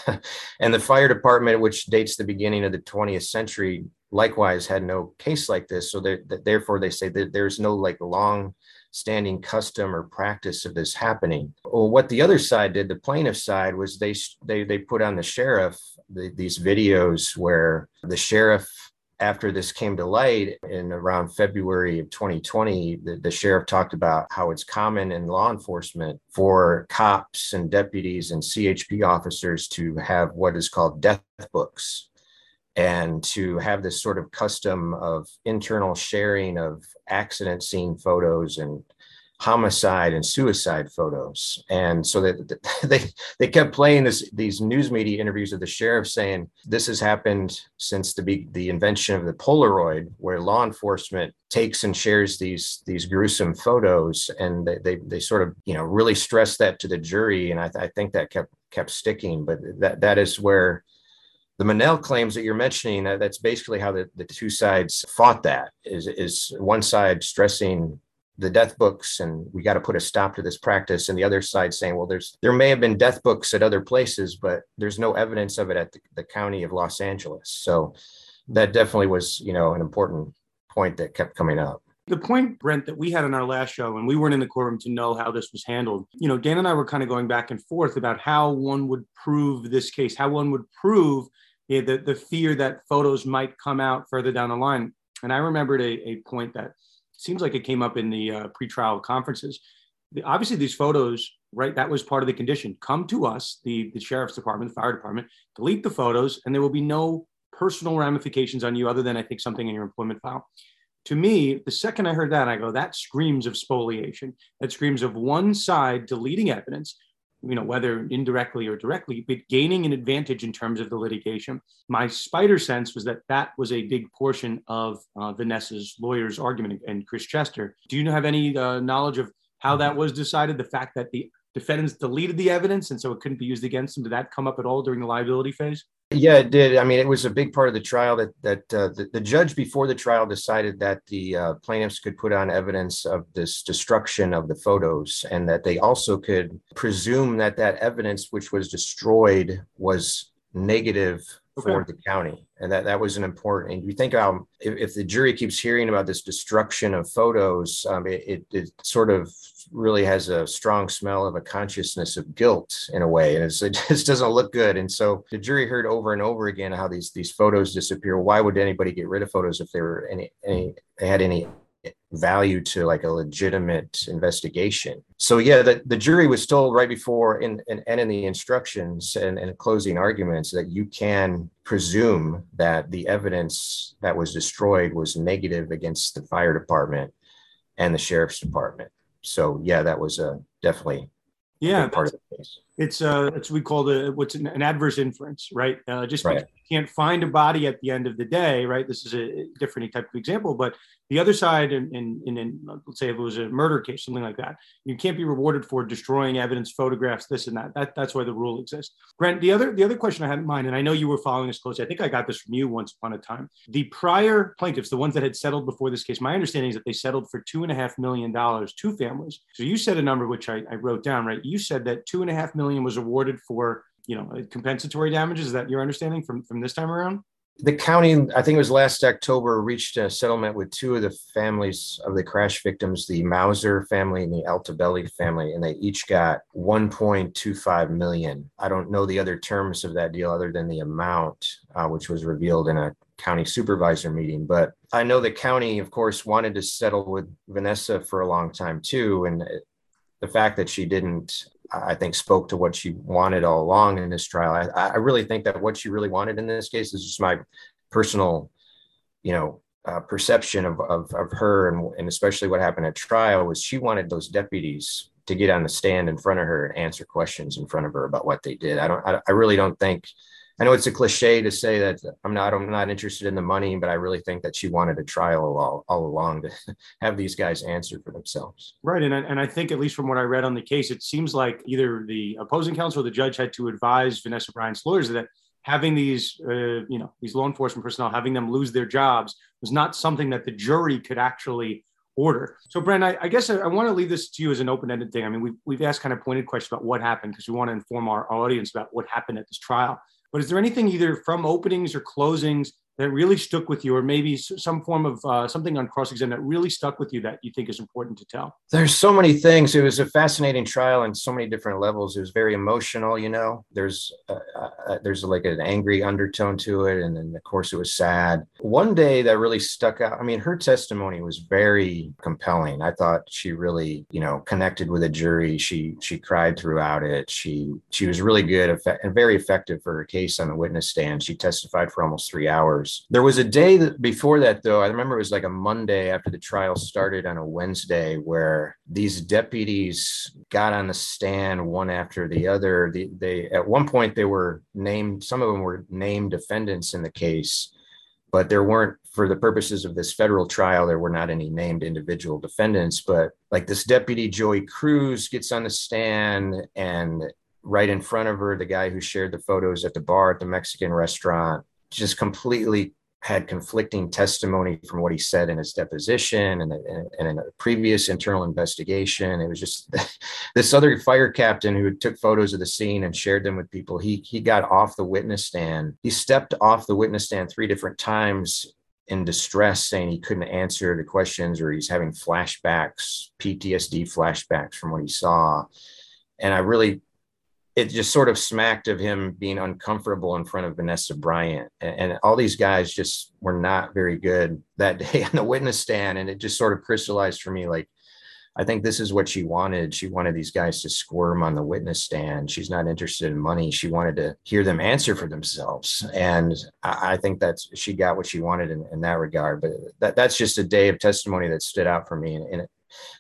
and the fire department, which dates the beginning of the 20th century, likewise had no case like this. So that therefore they say that there's no like long standing custom or practice of this happening. Well, what the other side did, the plaintiff side, was they they they put on the sheriff the, these videos where the sheriff after this came to light in around February of 2020, the, the, sheriff talked about how it's common in law enforcement for cops and deputies and CHP officers to have what is called death books and to have this sort of custom of internal sharing of accident scene photos and homicide and suicide photos. And so that they they kept playing this these news media interviews of the sheriff saying this has happened since the the invention of the polaroid where law enforcement takes and shares these these gruesome photos. And they they, they sort of you know really stress that to the jury. And I, I think that kept kept sticking. But that that is where the Monell claims that you're mentioning, uh, that's basically how the, the two sides fought that is, is one side stressing the death books and we got to put a stop to this practice and the other side saying well there's there may have been death books at other places but there's no evidence of it at the, the county of los angeles so that definitely was you know an important point that kept coming up the point, Brent, that we had in our last show, and we weren't in the courtroom to know how this was handled. You know, Dan and I were kind of going back and forth about how one would prove this case, how one would prove the, the fear that photos might come out further down the line. And I remembered a, a point that seems like it came up in the uh, pretrial conferences. The, obviously, these photos, right, that was part of the condition. Come to us, the, the sheriff's department, the fire department, delete the photos, and there will be no personal ramifications on you other than I think something in your employment file. To me, the second I heard that, I go, that screams of spoliation. That screams of one side deleting evidence you know, whether indirectly or directly, but gaining an advantage in terms of the litigation. My spider sense was that that was a big portion of uh, Vanessa's lawyer's argument and Chris Chester. Do you have any uh, knowledge of how that was decided? The fact that the defendants deleted the evidence and so it couldn't be used against them, did that come up at all during the liability phase? Yeah, it did. I mean, it was a big part of the trial that that uh, the, the, judge before the trial decided that the uh, plaintiffs could put on evidence of this destruction of the photos, and that they also could presume that that evidence, which was destroyed, was negative okay. for the county, and that that was an important. And you think um, if, if, the jury keeps hearing about this destruction of photos, um, it, it, it sort of really has a strong smell of a consciousness of guilt in a way, and it just doesn't look good. And so the jury heard over and over again how these these photos disappear. Why would anybody get rid of photos if they were any any they had any value to like a legitimate investigation. So yeah, the, the jury was told right before in, in and in the instructions and, and closing arguments that you can presume that the evidence that was destroyed was negative against the fire department and the sheriff's department so yeah, that was uh, a definitely yeah part of the case. It's uh, it's we call the what's an, an adverse inference, right? Uh, just right. because you can't find a body at the end of the day, right? This is a different type of example, but the other side, in, in, in, in, let's say if it was a murder case, something like that, you can't be rewarded for destroying evidence, photographs, this and that. that that's why the rule exists. grant the other the other question I had in mind, and I know you were following this closely. I think I got this from you once upon a time. The prior plaintiffs, the ones that had settled before this case, my understanding is that they settled for two and a half million dollars, two families. So you said a number which I, I wrote down, right? You said that two and a half million was awarded for you know compensatory damages. Is that your understanding from from this time around? the county, I think it was last October, reached a settlement with two of the families of the crash victims, the Mauser family and the Altobelli family, and they each got 1.25 million. I don't know the other terms of that deal other than the amount, uh, which was revealed in a county supervisor meeting. But I know the county, of course, wanted to settle with Vanessa for a long time too, and the fact that she didn't I think spoke to what she wanted all along in this trial. I, I really think that what she really wanted in this case is just my personal, you know, uh, perception of, of, of her and, and especially what happened at trial was she wanted those deputies to get on the stand in front of her and answer questions in front of her about what they did. I don't, I, I really don't think I know it's a cliche to say that I'm not I'm not interested in the money, but I really think that she wanted a trial all, all along to have these guys answer for themselves. Right, and I, and I think at least from what I read on the case, it seems like either the opposing counsel or the judge had to advise Vanessa Bryant's lawyers that having these uh, you know these law enforcement personnel having them lose their jobs was not something that the jury could actually order. So, Brent, I, I guess I, I, want to leave this to you as an open-ended thing. I mean, we've, we've asked kind of pointed questions about what happened because we want to inform our, our audience about what happened at this trial. But is there anything either from openings or closings that really stuck with you, or maybe some form of uh, something on cross exam that really stuck with you that you think is important to tell? There's so many things. It was a fascinating trial on so many different levels. It was very emotional. You know, there's uh, uh, there's like an angry undertone to it, and then of course it was sad. One day that really stuck out. I mean, her testimony was very compelling. I thought she really, you know, connected with a jury. She she cried throughout it. She she was really good and very effective for her case on the witness stand. She testified for almost three hours years. There was a day that before that, though, I remember it was like a Monday after the trial started on a Wednesday where these deputies got on the stand one after the other. The, they at one point they were named, some of them were named defendants in the case, but there weren't for the purposes of this federal trial, there were not any named individual defendants, but like this deputy Joey Cruz gets on the stand and right in front of her, the guy who shared the photos at the bar at the Mexican restaurant just completely had conflicting testimony from what he said in his deposition and, and, and in a previous internal investigation. It was just this other fire captain who took photos of the scene and shared them with people. He he got off the witness stand. He stepped off the witness stand three different times in distress, saying he couldn't answer the questions or he's having flashbacks, PTSD flashbacks from what he saw. And I really it just sort of smacked of him being uncomfortable in front of Vanessa Bryant. And, and, all these guys just were not very good that day on the witness stand. And it just sort of crystallized for me like, I think this is what she wanted. She wanted these guys to squirm on the witness stand. She's not interested in money. She wanted to hear them answer for themselves. And I, I think that's she got what she wanted in, in, that regard. But that, that's just a day of testimony that stood out for me. And, and it,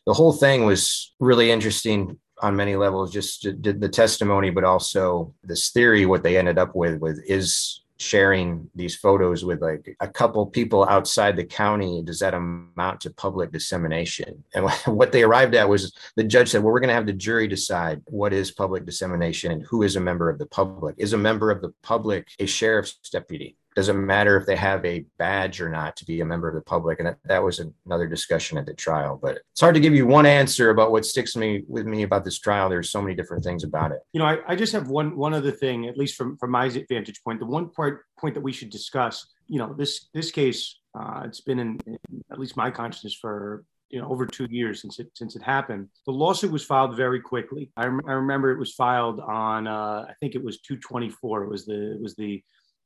the whole thing was really interesting on many levels, just did the testimony, but also this theory, what they ended up with, with is sharing these photos with like a couple people outside the county, does that amount to public dissemination? And what they arrived at was the judge said, well, we're going to have the jury decide what is public dissemination and who is a member of the public. Is a member of the public a sheriff's deputy? Doesn't matter if they have a badge or not to be a member of the public. And that, that was another discussion at the trial. But it's hard to give you one answer about what sticks me with me about this trial. There's so many different things about it. You know, I, I just have one one other thing, at least from from my vantage point. The one part point that we should discuss. You know, this this case, uh, it's been in, in at least my consciousness for you know over two years since it since it happened. The lawsuit was filed very quickly. I, rem- I remember it was filed on uh, I think it was 224. It was the it was the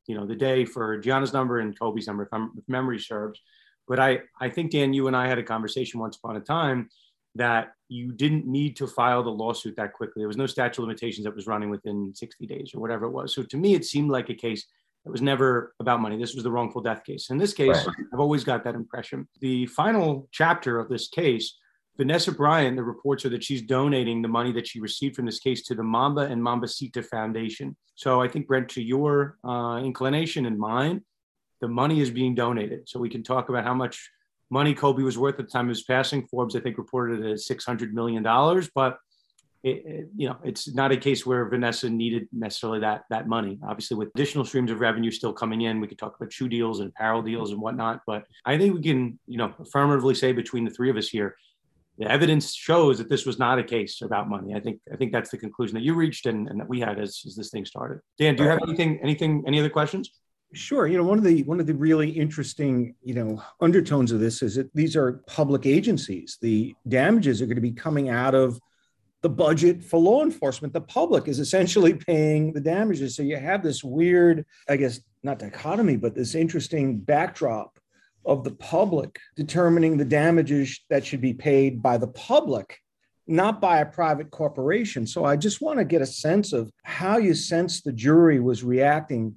you know the day for Gianna's number and Kobe's number, if, I'm, if memory serves. But I I think Dan, you and I had a conversation once upon a time that you didn't need to file the lawsuit that quickly. There was no statute of limitations that was running within 60 days or whatever it was. So to me, it seemed like a case that was never about money. This was the wrongful death case. In this case, right. I've always got that impression. The final chapter of this case Vanessa Bryant, the reports are that she's donating the money that she received from this case to the Mamba and Mambacita Foundation. So I think, Brent, to your uh, inclination and mine, the money is being donated. So we can talk about how much money Kobe was worth at the time of his passing. Forbes, I think, reported it as $600 million, but it, it, you know, it's not a case where Vanessa needed necessarily that that money. Obviously, with additional streams of revenue still coming in, we could talk about shoe deals and apparel deals and whatnot. But I think we can, you know, affirmatively say between the three of us here, the evidence shows that this was not a case about money. I think I think that's the conclusion that you reached and, and that we had as, as this thing started. Dan, do you have uh, anything anything any other questions? Sure. You know, one of the one of the really interesting, you know, undertones of this is that these are public agencies. The damages are going to be coming out of the budget for law enforcement. The public is essentially paying the damages. So you have this weird, I guess, not dichotomy, but this interesting backdrop of the public determining the damages that should be paid by the public not by a private corporation. So i just want to get a sense of how you sense the jury was reacting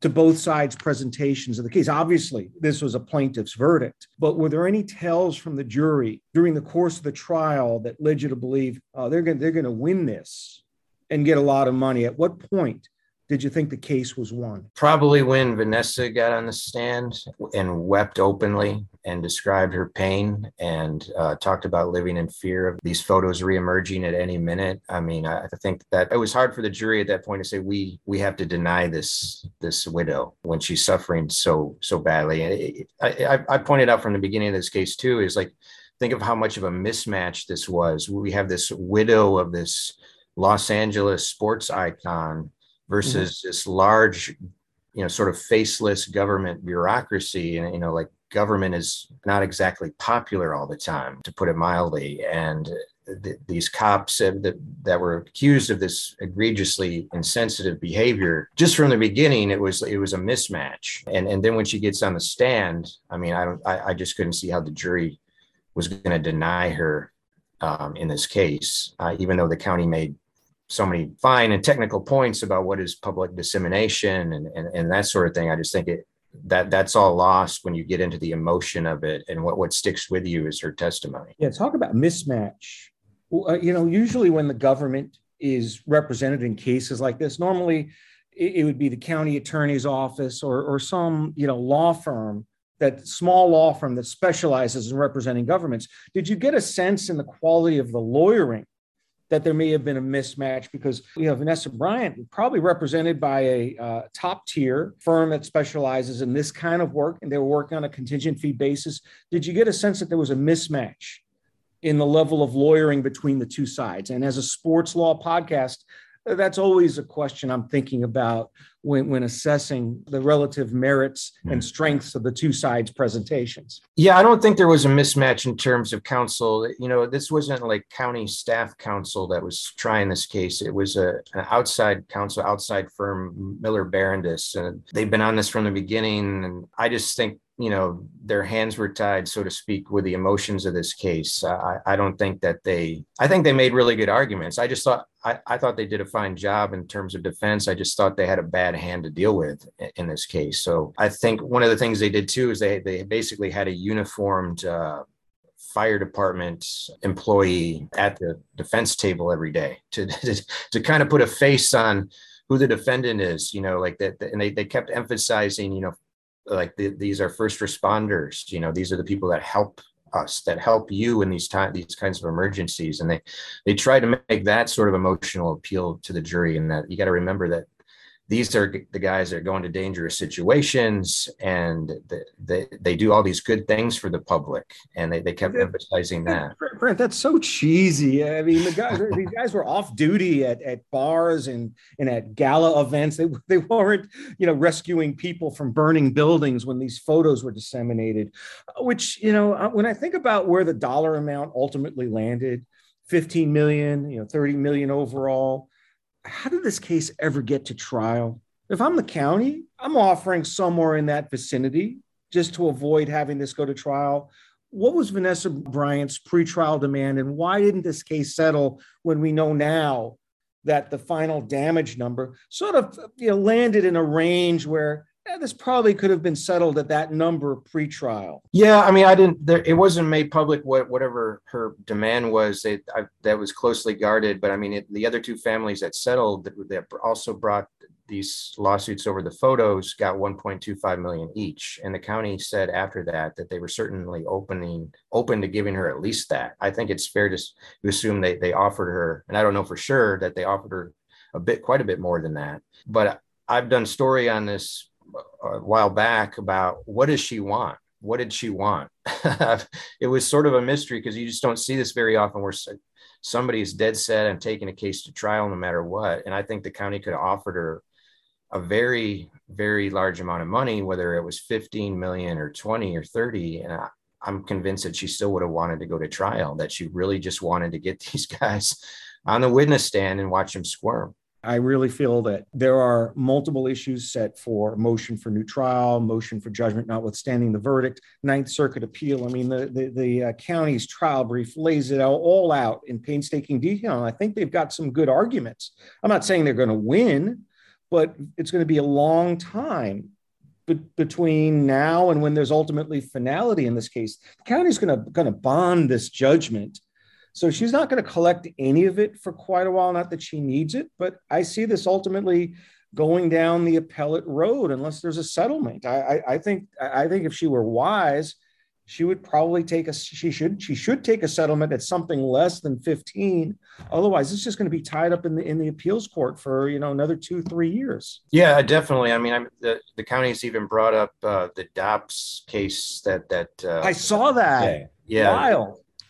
to both sides presentations of the case. Obviously this was a plaintiff's verdict but were there any tells from the jury during the course of the trial that led you to believe uh, they're going they're going to win this and get a lot of money? At what point did you think the case was won? Probably when Vanessa got on the stand and wept openly and described her pain and uh, talked about living in fear of these photos reemerging at any minute. I mean, I think that it was hard for the jury at that point to say we we have to deny this this widow when she's suffering so so badly. I, I, I pointed out from the beginning of this case too is like think of how much of a mismatch this was. We have this widow of this Los Angeles sports icon versus mm-hmm. this large you know sort of faceless government bureaucracy. And you know like government is not exactly popular all the time to put it mildly. And th- these cops that, that were accused of this egregiously insensitive behavior just from the beginning it was it was a mismatch. And and then when she gets on the stand i mean i don't i, I just couldn't see how the jury was going to deny her um, in this case uh, even though the county made so many fine and technical points about what is public dissemination and, and, and that sort of thing. I just think it that that's all lost when you get into the emotion of it and what what sticks with you is her testimony. Yeah, talk about mismatch. Uh, you know, usually when the government is represented in cases like this, normally it would be the county attorney's office or or some you know law firm that small law firm that specializes in representing governments. Did you get a sense in the quality of the lawyering that there may have been a mismatch because we have Vanessa Bryant, probably represented by a uh, top tier firm that specializes in this kind of work, and they were working on a contingent fee basis. Did you get a sense that there was a mismatch in the level of lawyering between the two sides? And as a sports law podcast, that's always a question I'm thinking about when, when assessing the relative merits and hmm. strengths of the two sides' presentations. Yeah, I don't think there was a mismatch in terms of counsel. You know, this wasn't like county staff counsel that was trying this case. It was a, an outside counsel, outside firm, Miller Barondess, and they've been on this from the beginning. And I just think you know their hands were tied so to speak with the emotions of this case. I, I don't think that they i think they made really good arguments. I just thought I, I thought they did a fine job in terms of defense. I just thought they had a bad hand to deal with in this case. So i think one of the things they did too is they they basically had a uniformed uh, fire department employee at the defense table every day to, to, to kind of put a face on who the defendant is, you know, like that. And they, they kept emphasizing, you know, like the, these are first responders, you know, these are the people that help us that help you in these time these kinds of emergencies. And they they try to make that sort of emotional appeal to the jury and that you got to remember that these are the guys that are going to dangerous situations and they, they, they do all these good things for the public and they, they kept emphasizing that. Brent that's so cheesy. I mean the guys these guys were off duty at, at bars and and at gala events. They, they weren't you know rescuing people from burning buildings when these photos were disseminated which you know uh, when i think about where the dollar amount ultimately landed 15 million you know 30 million overall how did this case ever get to trial? If I'm the county, I'm offering somewhere in that vicinity just to avoid having this go to trial. What was Vanessa Bryant's pretrial demand, and why didn't this case settle when we know now that the final damage number sort of you know, landed in a range where yeah, this probably could have been settled at that number pre-trial. Yeah, I mean, I didn't. There, it wasn't made public what whatever her demand was. They, I, that was closely guarded. But I mean, it, the other two families that settled that, that also brought these lawsuits over the photos got 1.25 million each and the county said after that that they were certainly opening open to giving her at least that i think it's fair to assume they they offered her and i don't know for sure that they offered her a bit quite a bit more than that but i've done story on this a while back about what does she want? What did she want? it was sort of a mystery because you just don't see this very often where somebody's dead set and taking a case to trial no matter what. And I think the county could have offered her a very, very large amount of money, whether it was 15 million or 20 or 30. And I, I'm convinced that she still would have wanted to go to trial, that she really just wanted to get these guys on the witness stand and watch them squirm. I really feel that there are multiple issues set for motion for new trial, motion for judgment notwithstanding the verdict, Ninth Circuit appeal. I mean, the, the, the uh, county's trial brief lays it all, out in painstaking detail. And I think they've got some good arguments. I'm not saying they're going to win, but it's going to be a long time between now and when there's ultimately finality in this case. The county's going to, going to bond this judgment so she's not going to collect any of it for quite a while. Not that she needs it, but I see this ultimately going down the appellate road unless there's a settlement. I, I, I think I think if she were wise, she would probably take a she should she should take a settlement at something less than 15 otherwise it's just going to be tied up in the in the appeals court for you know another two three years. Yeah definitely. I mean I'm, the, the county's even brought up uh, the dobbs case that that uh, i saw that. Yeah, yeah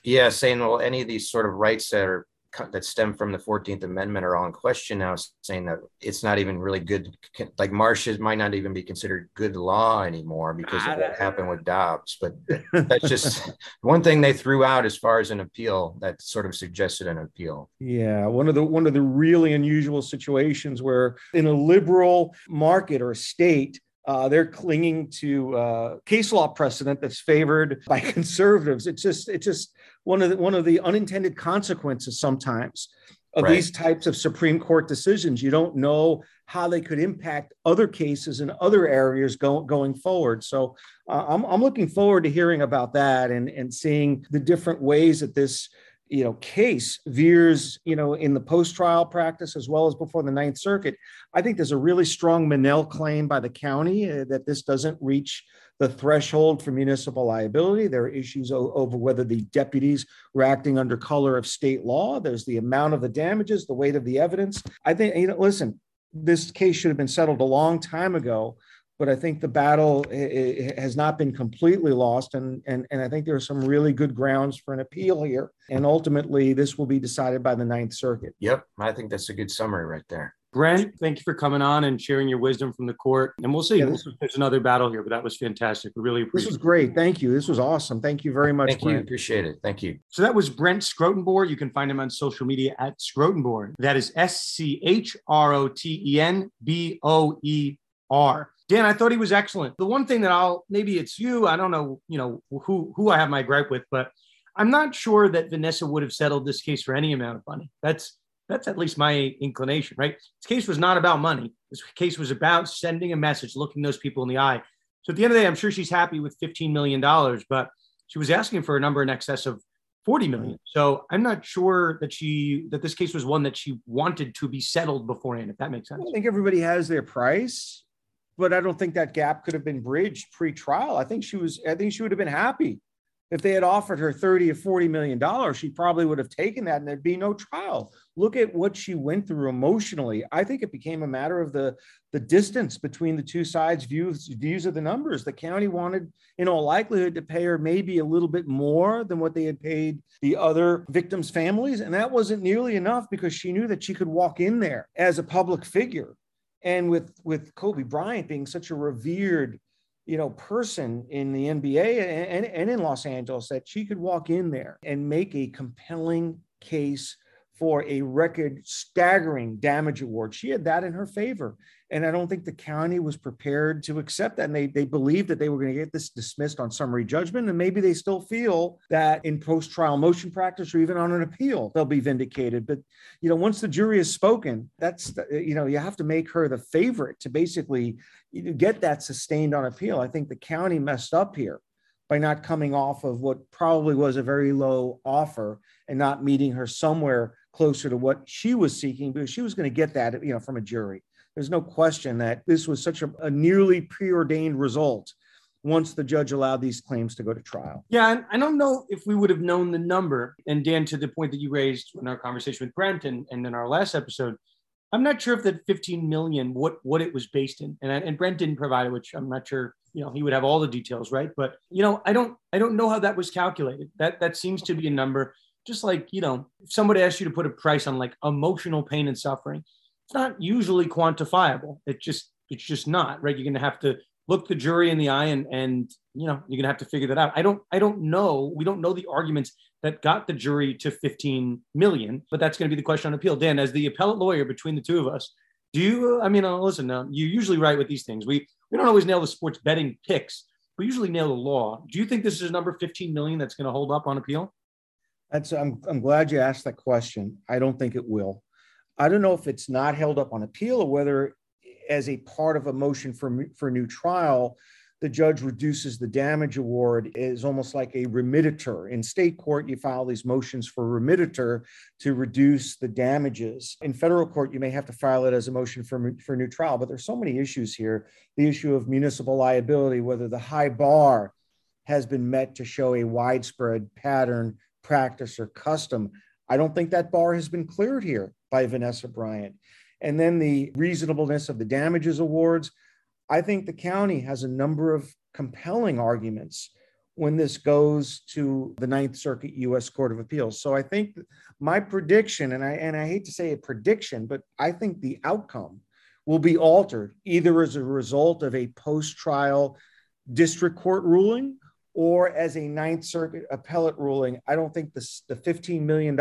yeah, saying well, any of these sort of rights that are that stem from the 14th Amendment are all in question now, saying that it's not even really good. Like marshes might not even be considered good law anymore because of what happened with Dobbs. But that's just one thing they threw out as far as an appeal that sort of suggested an appeal. Yeah, one of the one of the really unusual situations where in a liberal market or state uh, they're clinging to uh, case law precedent that's favored by conservatives. It's just it's just one of the, one of the unintended consequences sometimes of right. these types of Supreme Court decisions. You don't know how they could impact other cases in other areas go, going forward. So uh, I'm, I'm looking forward to hearing about that and, and seeing the different ways that this you know case veers you know in the post trial practice as well as before the ninth circuit i think there's a really strong Monell claim by the county uh, that this doesn't reach the threshold for municipal liability there are issues over whether the deputies were acting under color of state law there's the amount of the damages the weight of the evidence i think you know listen this case should have been settled a long time ago but I think the battle has not been completely lost. And, and, and I think there are some really good grounds for an appeal here. And ultimately, this will be decided by the Ninth Circuit. Yep. I think that's a good summary right there. Brent, thank you for coming on and sharing your wisdom from the court. And we'll see. Yeah, this, There's another battle here, but that was fantastic. We really appreciate This was great. Thank you. This was awesome. Thank you very much. Thank Brent. you. Appreciate it. Thank you. So that was Brent Schrotenboer. You can find him on social media at Schrotenboer. That is S C H R O T E N B O E R. Dan, I thought he was excellent. The one thing that I'll maybe it's you, I don't know, you know, who who I have my gripe with, but I'm not sure that Vanessa would have settled this case for any amount of money. That's that's at least my inclination, right? This case was not about money. This case was about sending a message, looking those people in the eye. So at the end of the day, I'm sure she's happy with $15 million, but she was asking for a number in excess of 40 million. So I'm not sure that she that this case was one that she wanted to be settled beforehand, if that makes sense. I think everybody has their price, but I don't think that gap could have been bridged pre-trial. I think she was I think she would have been happy if they had offered her 30 or 40 million dollars, she probably would have taken that and there'd be no trial. Look at what she went through emotionally. I think it became a matter of the, the distance between the two sides' views, views of the numbers. The county wanted, in all likelihood, to pay her maybe a little bit more than what they had paid the other victims' families. And that wasn't nearly enough because she knew that she could walk in there as a public figure. And with, with Kobe Bryant being such a revered you know, person in the NBA and, and in Los Angeles that she could walk in there and make a compelling case for a record staggering damage award. She had that in her favor. And I don't think the county was prepared to accept that. And they, they believed that they were going to get this dismissed on summary judgment. And maybe they still feel that in post trial motion practice or even on an appeal, they'll be vindicated. But, you know, once the jury has spoken, that's, you know, you have to make her the favorite to basically get that sustained on appeal. I think the county messed up here by not coming off of what probably was a very low offer and not meeting her somewhere closer to what she was seeking because she was going to get that you know from a jury there's no question that this was such a, a nearly preordained result once the judge allowed these claims to go to trial. Yeah, and I don't know if we would have known the number. And Dan, to the point that you raised in our conversation with Brent and, and in our last episode, I'm not sure if that 15 million what what it was based in, and and Brent didn't provide it, which I'm not sure. You know, he would have all the details, right? But you know, I don't I don't know how that was calculated. That that seems to be a number. Just like you know, if somebody asked you to put a price on like emotional pain and suffering, it's not usually quantifiable. It just it's just not right. You're going to have to look the jury in the eye and and you know you're going to have to figure that out. I don't I don't know. We don't know the arguments that got the jury to 15 million, but that's going to be the question on appeal. Dan, as the appellate lawyer between the two of us, do you? I mean, uh, listen. Now you usually write with these things. We we don't always nail the sports betting picks. We usually nail the law. Do you think this is a number 15 million that's going to hold up on appeal? That's I'm I'm glad you asked that question. I don't think it will. I don't know if it's not held up on appeal or whether, as a part of a motion for, for new trial, the judge reduces the damage award is almost like a remittitur. In state court, you file these motions for remittitur to reduce the damages. In federal court, you may have to file it as a motion for, for new trial, but there's so many issues here. The issue of municipal liability, whether the high bar has been met to show a widespread pattern, practice, or custom. I don't think that bar has been cleared here by Vanessa Bryant. And then the reasonableness of the damages awards. I think the county has a number of compelling arguments when this goes to the Ninth Circuit U.S. Court of Appeals. So I think my prediction, and I and I hate to say a prediction, but I think the outcome will be altered either as a result of a post-trial district court ruling or as a Ninth Circuit appellate ruling. I don't think the, the $15 million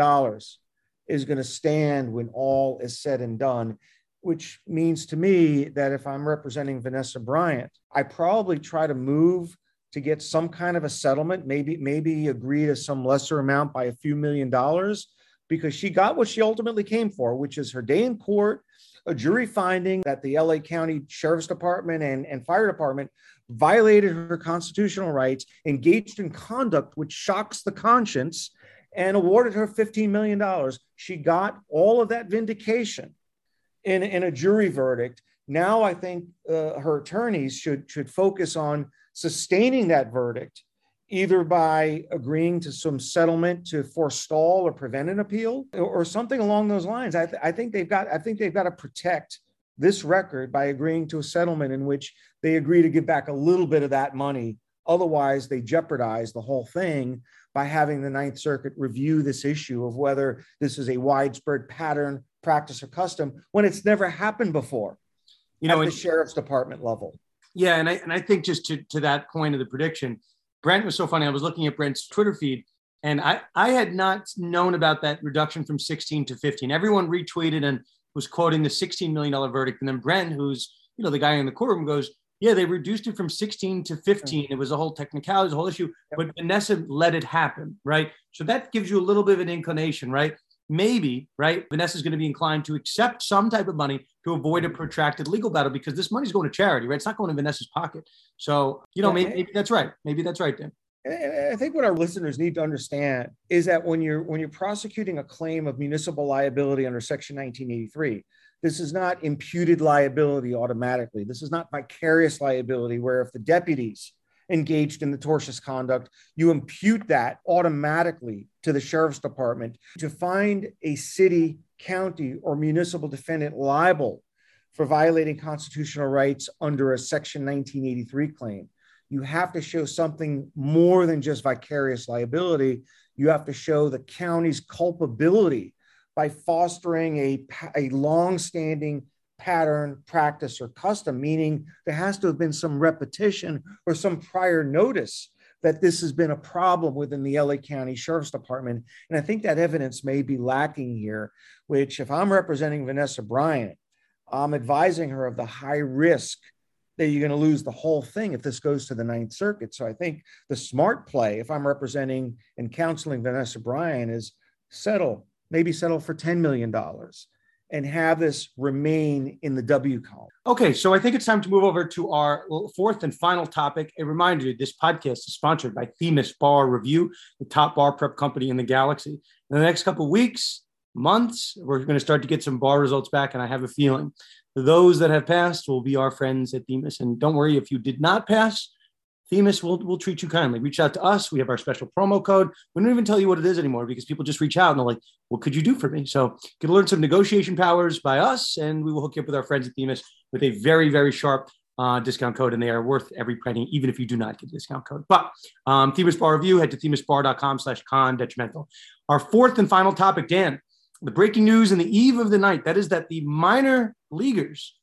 is going to stand when all is said and done, which means to me that if I'm representing Vanessa Bryant, I probably try to move to get some kind of a settlement, maybe maybe agree to some lesser amount by a few million dollars because she got what she ultimately came for, which is her day in court, a jury finding that the LA County Sheriff's Department and, and Fire Department violated her constitutional rights, engaged in conduct which shocks the conscience, and awarded her $15 million. She got all of that vindication in, in a jury verdict. Now I think uh, her attorneys should, should focus on sustaining that verdict, either by agreeing to some settlement to forestall or prevent an appeal or, or something along those lines. I, th- I think they've got, I think they've got to protect this record by agreeing to a settlement in which they agree to give back a little bit of that money. Otherwise, they jeopardize the whole thing by having the Ninth Circuit review this issue of whether this is a widespread pattern, practice, or custom when it's never happened before. You know, at the sheriff's department level. Yeah, and I and I think just to to that point of the prediction, Brent was so funny. I was looking at Brent's Twitter feed, and I I had not known about that reduction from 16 to 15. Everyone retweeted and was quoting the 16 million dollar verdict, and then Brent, who's you know the guy in the courtroom, goes, yeah, they reduced it from 16 to 15. It was a whole technicality, a whole issue, but Vanessa let it happen, right? So that gives you a little bit of an inclination, right? Maybe, right? Vanessa's going to be inclined to accept some type of money to avoid a mm-hmm. protracted legal battle because this money's going to charity, right? It's not going to Vanessa's pocket. So, you know, maybe, maybe that's right. Maybe that's right, Dan. I think what our listeners need to understand is that when you're when you're prosecuting a claim of municipal liability under Section 1983, this is not imputed liability automatically. This is not vicarious liability, where if the deputies engaged in the tortious conduct, you impute that automatically to the sheriff's department. To find a city, county, or municipal defendant liable for violating constitutional rights under a Section 1983 claim, you have to show something more than just vicarious liability. You have to show the county's culpability by fostering a, a long-standing pattern, practice, or custom, meaning there has to have been some repetition or some prior notice that this has been a problem within the LA County Sheriff's Department. And I think that evidence may be lacking here, which, if I'm representing Vanessa Bryant, I'm advising her of the high risk that you're going to lose the whole thing if this goes to the Ninth Circuit. So I think the smart play, if I'm representing and counseling Vanessa Bryan, is settle maybe settle for $10 million and have this remain in the W column. Okay, so I think it's time to move over to our fourth and final topic. A reminder this podcast is sponsored by Themis Bar Review, the top bar prep company in the galaxy. In the next couple weeks, months, we're going to start to get some bar results back, and I have a feeling those that have passed will be our friends at Themis. And don't worry, if you did not pass, Themis will will treat you kindly. Reach out to us. We have our special promo code. We don't even tell you what it is anymore because people just reach out and they're like, "What could you do for me?" So you can learn some negotiation powers by us, and we will hook you up with our friends at Themis with a very very sharp uh, discount code, and they are worth every penny, even if you do not get the discount code. But um, Themis Bar Review, head to themisbar.com slash con detrimental. Our fourth and final topic, Dan, the breaking news in the eve of the night, that is that the minor leaguers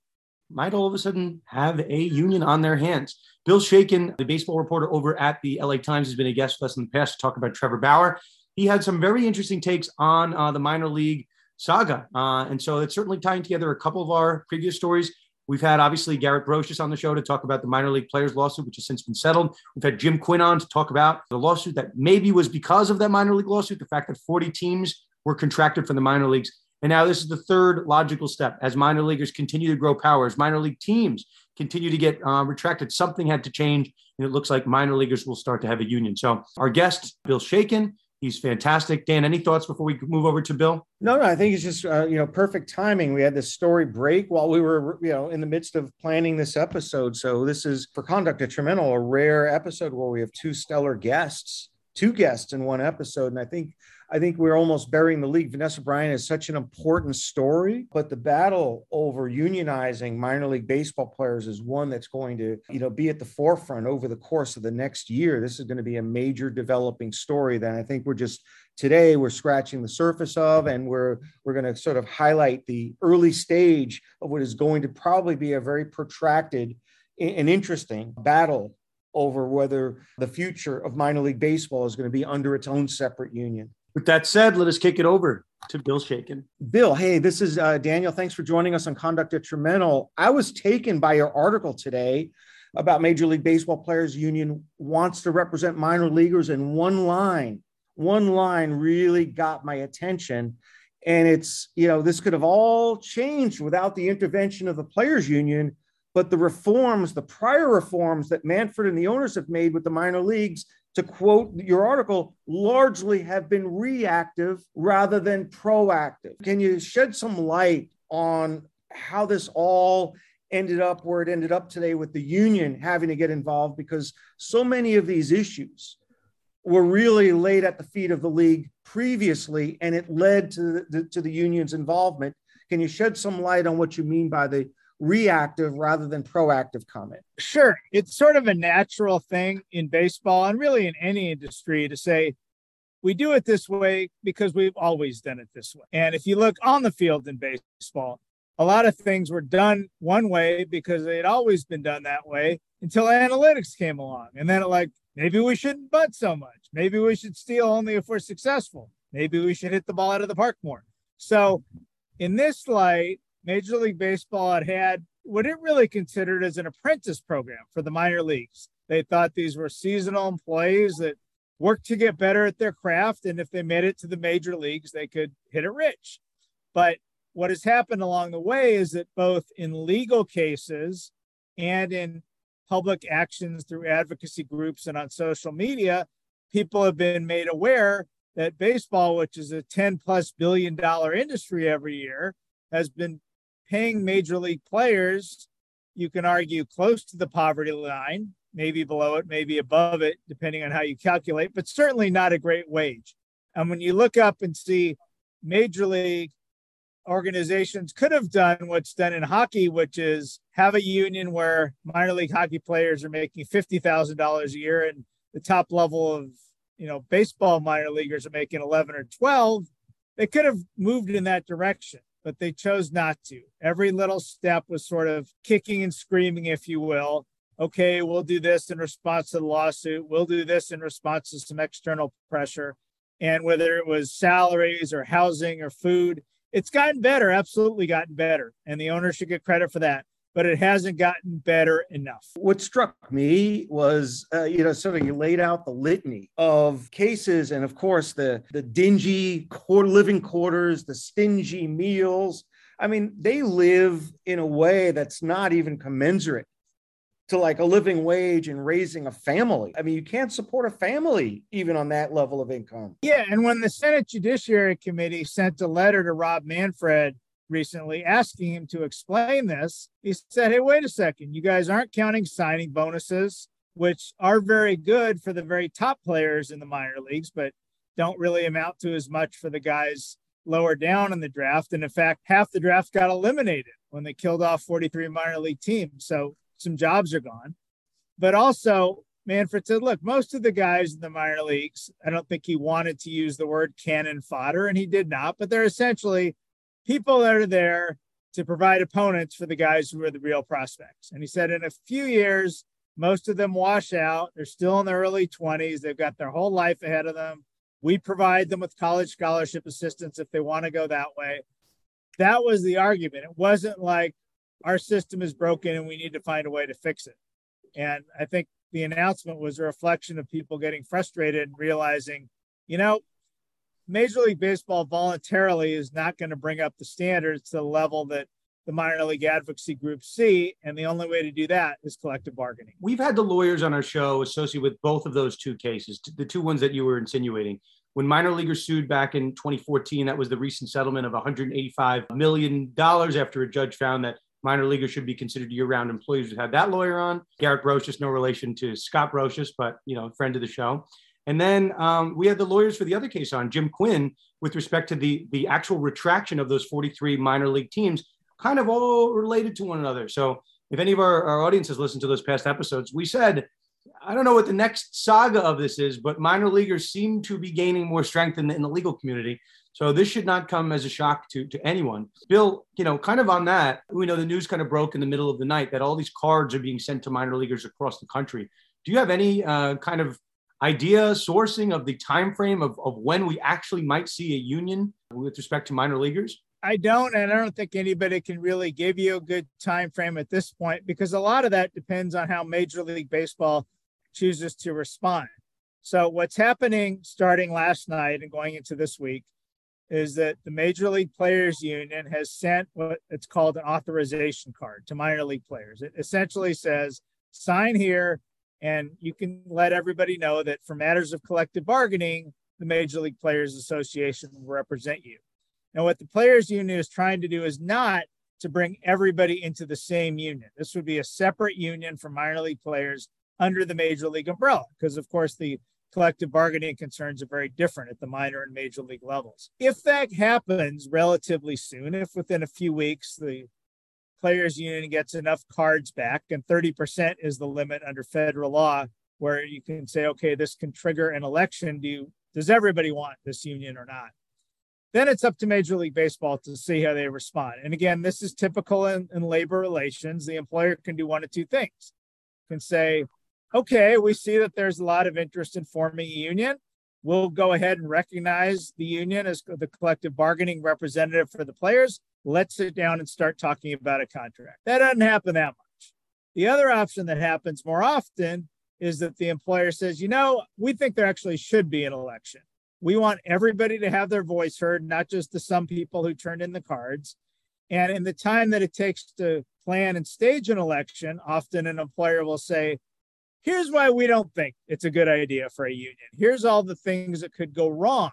might all of a sudden have a union on their hands. Bill Shaikin, the baseball reporter over at the LA Times, has been a guest with us in the past to talk about Trevor Bauer. He had some very interesting takes on uh, the minor league saga. Uh, and so it's certainly tying together a couple of our previous stories. We've had obviously Garrett Broshuis on the show to talk about the minor league players lawsuit, which has since been settled. We've had Jim Quinn on to talk about the lawsuit that maybe was because of that minor league lawsuit, the fact that 40 teams were contracted from the minor leagues. And now this is the third logical step as minor leaguers continue to grow power, as minor league teams continue to get uh, retracted. Something had to change, and it looks like minor leaguers will start to have a union. So our guest, Bill Shaikin, he's fantastic. Dan, any thoughts before we move over to Bill? No, no, I think it's just uh, you know perfect timing. We had this story break while we were you know in the midst of planning this episode. So this is for conduct detrimental, a rare episode where we have two stellar guests, two guests in one episode, and I think I think we're almost burying the league. Vanessa Bryant is such an important story, but the battle over unionizing minor league baseball players is one that's going to, you know, be at the forefront over the course of the next year. This is going to be a major developing story that I think we're just today we're scratching the surface of and we're we're going to sort of highlight the early stage of what is going to probably be a very protracted and interesting battle over whether the future of minor league baseball is going to be under its own separate union. With that said, let us kick it over to Bill Shaikin. Bill, hey, this is uh, Daniel. Thanks for joining us on Conduct Detrimental. I was taken by your article today about Major League Baseball Players Union wants to represent minor leaguers in one line. One line really got my attention. And it's, you know, this could have all changed without the intervention of the Players Union. But the reforms, the prior reforms that Manfred and the owners have made with the minor leagues to quote your article, largely have been reactive rather than proactive. Can you shed some light on how this all ended up where it ended up today with the union having to get involved? Because so many of these issues were really laid at the feet of the league previously, and it led to the, to the union's involvement. Can you shed some light on what you mean by the reactive rather than proactive comment? Sure. It's sort of a natural thing in baseball and really in any industry to say, we do it this way because we've always done it this way. And if you look on the field in baseball, a lot of things were done one way because they had always been done that way until analytics came along. And then it like, maybe we shouldn't bunt so much. Maybe we should steal only if we're successful. Maybe we should hit the ball out of the park more. So in this light, Major League Baseball had had what it really considered as an apprentice program for the minor leagues. They thought these were seasonal employees that worked to get better at their craft. And if they made it to the major leagues, they could hit it rich. But what has happened along the way is that both in legal cases and in public actions through advocacy groups and on social media, people have been made aware that baseball, which is a 10 plus billion dollar industry every year, has been paying major league players, you can argue close to the poverty line, maybe below it, maybe above it, depending on how you calculate, but certainly not a great wage. And when you look up and see major league organizations could have done what's done in hockey, which is have a union where minor league hockey players are making $50,000 a year and the top level of, you know, baseball minor leaguers are making 11 or 12. They could have moved in that direction, but they chose not to. Every little step was sort of kicking and screaming, if you will. Okay, we'll do this in response to the lawsuit. We'll do this in response to some external pressure. And whether it was salaries or housing or food, it's gotten better, absolutely gotten better. And the owner should get credit for that. But it hasn't gotten better enough. What struck me was, uh, you know, sort of you laid out the litany of cases, and of course the the dingy core living quarters, the stingy meals. I mean, they live in a way that's not even commensurate to like a living wage and raising a family. I mean, you can't support a family even on that level of income. Yeah. And when the Senate Judiciary Committee sent a letter to Rob Manfred recently asking him to explain this, he said, Hey, wait a second. You guys aren't counting signing bonuses, which are very good for the very top players in the minor leagues, but don't really amount to as much for the guys lower down in the draft. And in fact, half the draft got eliminated when they killed off 43 minor league teams. So some jobs are gone. But also, Manfred said, look, most of the guys in the minor leagues, I don't think he wanted to use the word cannon fodder, and he did not, but they're essentially people that are there to provide opponents for the guys who are the real prospects. And he said, in a few years, most of them wash out. They're still in their early 20s. They've got their whole life ahead of them. We provide them with college scholarship assistance if they want to go that way. That was the argument. It wasn't like, our system is broken and we need to find a way to fix it. And I think the announcement was a reflection of people getting frustrated and realizing, you know, Major League Baseball voluntarily is not going to bring up the standards to the level that the minor league advocacy groups see. And the only way to do that is collective bargaining. We've had the lawyers on our show associated with both of those two cases, the two ones that you were insinuating. When minor leaguers sued back in 2014, that was the recent settlement of $185 million after a judge found that minor leaguers should be considered year-round employees. We had that lawyer on, Garrett Broshuis, no relation to Scott Brosius, but you know, friend of the show. And then um, we had the lawyers for the other case on, Jim Quinn, with respect to the the actual retraction of those 43 minor league teams, kind of all related to one another. So if any of our, our audience has listened to those past episodes, we said, I don't know what the next saga of this is, but minor leaguers seem to be gaining more strength in the, in the legal community. So this should not come as a shock to, to anyone. Bill, you know, kind of on that, we know the news kind of broke in the middle of the night that all these cards are being sent to minor leaguers across the country. Do you have any uh, kind of idea sourcing of the time frame of, of when we actually might see a union with respect to minor leaguers? I don't, and I don't think anybody can really give you a good time frame at this point because a lot of that depends on how Major League Baseball chooses to respond. So, what's happening starting last night and going into this week is that the Major League Players Union has sent what it's called an authorization card to minor league players. It essentially says, sign here, and you can let everybody know that for matters of collective bargaining, the Major League Players Association will represent you. Now, what the Players Union is trying to do is not to bring everybody into the same union. This would be a separate union for minor league players under the Major League umbrella, because of course the collective bargaining concerns are very different at the minor and major league levels. If that happens relatively soon, if within a few weeks the players union gets enough cards back and 30% is the limit under federal law where you can say okay this can trigger an election. Do you, does everybody want this union or not? Then it's up to major league baseball to see how they respond. And again this is typical in, in labor relations. The employer can do one of two things. Can say okay, we see that there's a lot of interest in forming a union. We'll go ahead and recognize the union as the collective bargaining representative for the players. Let's sit down and start talking about a contract. That doesn't happen that much. The other option that happens more often is that the employer says, you know, we think there actually should be an election. We want everybody to have their voice heard, not just the some people who turned in the cards. And in the time that it takes to plan and stage an election, often an employer will say, here's why we don't think it's a good idea for a union. Here's all the things that could go wrong.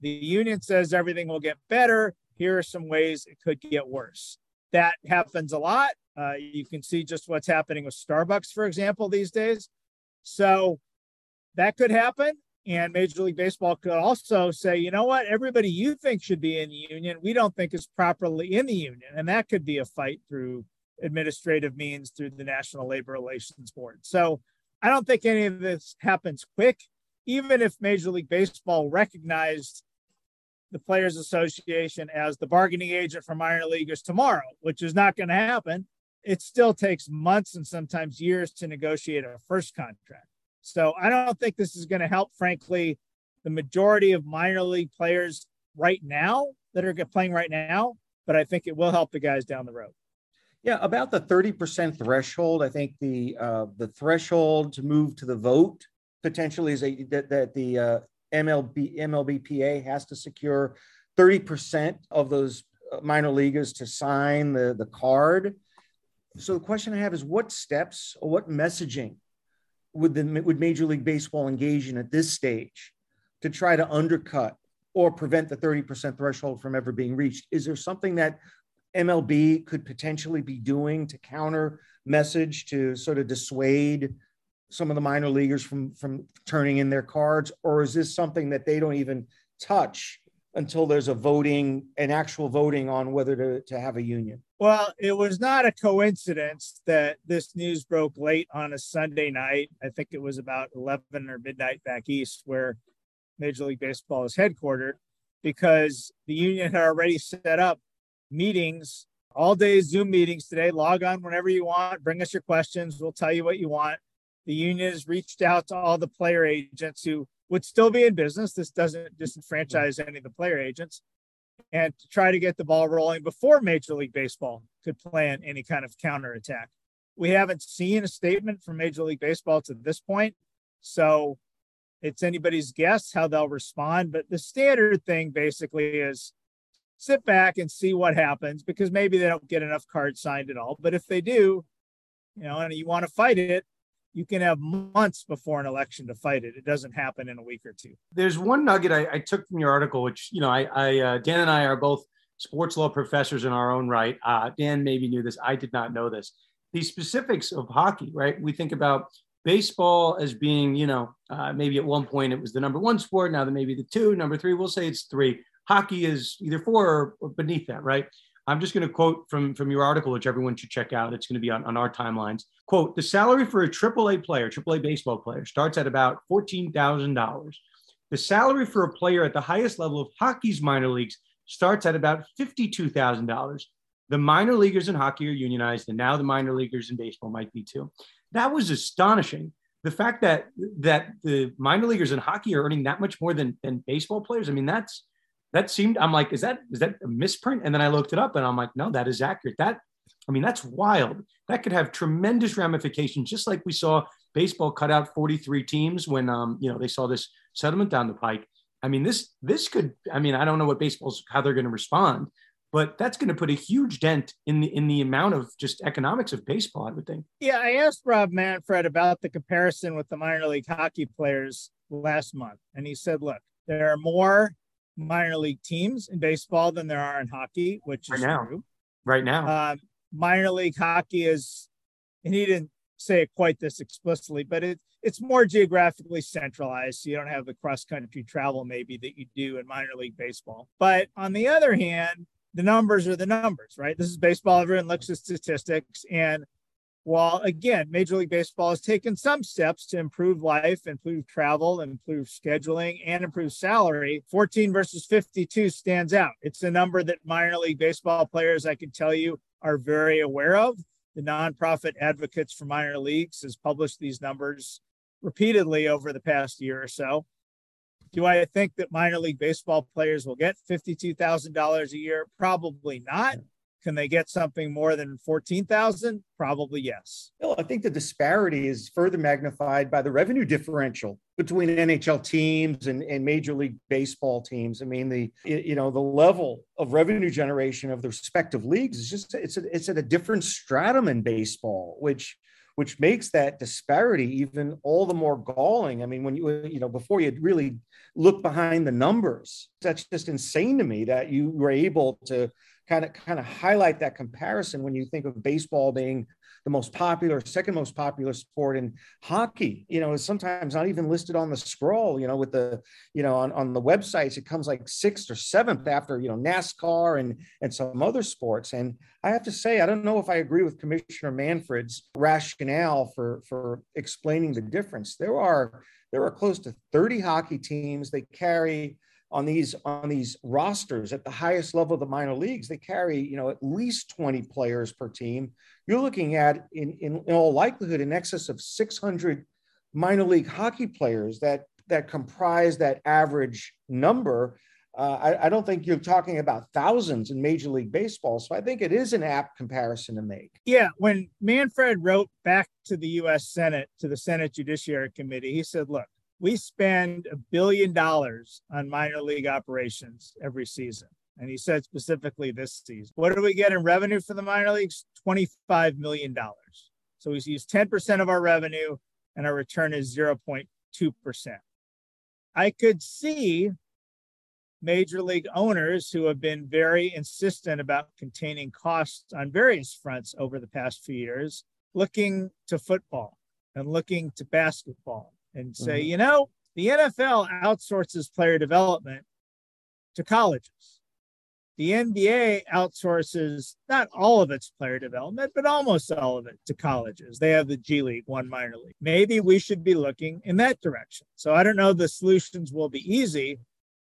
The union says everything will get better. Here are some ways it could get worse. That happens a lot. Uh, you can see just what's happening with Starbucks, for example, these days. So that could happen. And Major League Baseball could also say, you know what, everybody you think should be in the union, we don't think is properly in the union. And that could be a fight through administrative means through the National Labor Relations Board. So I don't think any of this happens quick. Even if Major League Baseball recognized the Players Association as the bargaining agent for minor leaguers tomorrow, which is not going to happen, it still takes months and sometimes years to negotiate a first contract. So I don't think this is going to help, frankly, the majority of minor league players right now that are playing right now, but I think it will help the guys down the road. Yeah, about the 30% threshold. I think the uh, the threshold to move to the vote potentially is a, that, that the uh, MLB MLBPA has to secure 30% of those uh, minor leaguers to sign the, the card. So the question I have is what steps or what messaging would the would Major League Baseball engage in at this stage to try to undercut or prevent the 30% threshold from ever being reached? Is there something that MLB could potentially be doing to counter message to sort of dissuade some of the minor leaguers from from turning in their cards or is this something that they don't even touch until there's a voting an actual voting on whether to, to have a union? Well it was not a coincidence that this news broke late on a sunday night. I think it was about 11 or midnight back east where major league baseball is headquartered because the union had already set up meetings all day zoom meetings today. Log on whenever you want bring us your questions we'll tell you what you want the union has reached out to all the player agents who would still be in business. This doesn't disenfranchise any of the player agents. And to try to get the ball rolling before Major League Baseball could plan any kind of counterattack. We haven't seen a statement from Major League Baseball to this point. So it's anybody's guess how they'll respond. But the standard thing basically is sit back and see what happens because maybe they don't get enough cards signed at all. But if they do, you know, and you want to fight it, you can have months before an election to fight it. It doesn't happen in a week or two. There's one nugget I, I took from your article, which you know, I, I uh, Dan and I are both sports law professors in our own right. Uh, Dan maybe knew this. I did not know this. The specifics of hockey, right? We think about baseball as being, you know, uh, maybe at one point it was the number one sport. Now that maybe the two, number three. We'll say it's three. Hockey is either four or beneath that, right? I'm just going to quote from, from your article, which everyone should check out. It's going to be on, on our timelines. Quote The salary for a AAA player, AAA baseball player, starts at about $14,000. The salary for a player at the highest level of hockey's minor leagues starts at about $52,000. The minor leaguers in hockey are unionized, and now the minor leaguers in baseball might be too. That was astonishing. The fact that that the minor leaguers in hockey are earning that much more than, than baseball players, I mean, that's that seemed i'm like is that is that a misprint? And then i looked it up and i'm like no that is accurate. That i mean that's wild. That could have tremendous ramifications just like we saw baseball cut out 43 teams when um you know they saw this settlement down the pike. I mean this this could i mean i don't know what baseball's how they're going to respond but that's going to put a huge dent in the in the amount of just economics of baseball i would think. Yeah i asked rob manfred about the comparison with the minor league hockey players last month and he said look there are more minor league teams in baseball than there are in hockey, which is right now. true. Right now, um, minor league hockey is, and he didn't say it quite this explicitly, but it it's more geographically centralized. So you don't have the cross country travel maybe that you do in minor league baseball. But on the other hand, the numbers are the numbers, right? This is baseball. Everyone looks at statistics, and while again, Major League Baseball has taken some steps to improve life, improve travel, improve scheduling, and improve salary, 14 versus 52 stands out. It's a number that minor league baseball players, I can tell you, are very aware of. The nonprofit Advocates for Minor Leagues has published these numbers repeatedly over the past year or so. Do I think that minor league baseball players will get $52,000 a year? Probably not. Can they get something more than 14,000? Probably yes. Well, I think the disparity is further magnified by the revenue differential between NHL teams and, and Major League Baseball teams. I mean, the you know the level of revenue generation of the respective leagues is just it's a, it's at a different stratum in baseball, which which makes that disparity even all the more galling. I mean, when you you know before you really look behind the numbers, that's just insane to me that you were able to kind of kind of highlight that comparison when you think of baseball being the most popular, second most popular sport in hockey. You know, is sometimes not even listed on the scroll. You know, with the you know on, on the websites, it comes like sixth or seventh after you know NASCAR and and some other sports. And I have to say, I don't know if I agree with Commissioner Manfred's rationale for for explaining the difference. There are there are close to 30 hockey teams. They carry on these on these rosters at the highest level of the minor leagues they carry you know at least 20 players per team you're looking at in, in, in all likelihood in excess of 600 minor league hockey players that that comprise that average number uh, I, I, don't think you're talking about thousands in Major League Baseball. So I think it is an apt comparison to make. Yeah. When Manfred wrote back to the U.S. Senate, to the Senate Judiciary Committee, he said, look, we spend a billion dollars on minor league operations every season. And he said specifically this season. What do we get in revenue for the minor leagues? $25 million. So we use 10% of our revenue and our return is 0.2%. I could see major league owners who have been very insistent about containing costs on various fronts over the past few years looking to football and looking to basketball and say, mm-hmm. you know, the NFL outsources player development to colleges. The NBA outsources not all of its player development, but almost all of it to colleges. They have the G League, one minor league. Maybe we should be looking in that direction. So I don't know the solutions will be easy,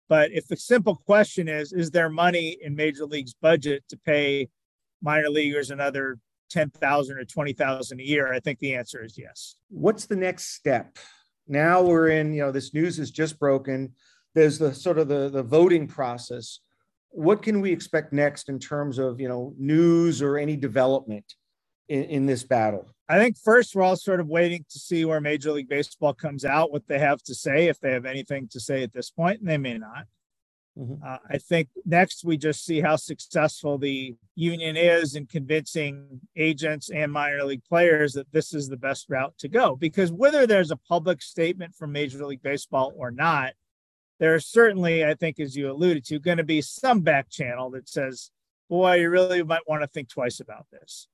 but if the simple question is, is there money in Major League's budget to pay minor leaguers another 10,000 or 20,000 a year? I think the answer is yes. What's the next step? Now we're in, you know, this news is just broken. There's the sort of the, the voting process. What can we expect next in terms of, you know, news or any development in, in this battle? I think first we're all sort of waiting to see where Major League Baseball comes out, what they have to say, if they have anything to say at this point, and they may not. Mm-hmm. Uh, I think next we just see how successful the union is in convincing agents and minor league players that this is the best route to go. Because whether there's a public statement from Major League Baseball or not, there's certainly, I think, as you alluded to, going to be some back channel that says, boy, you really might want to think twice about this.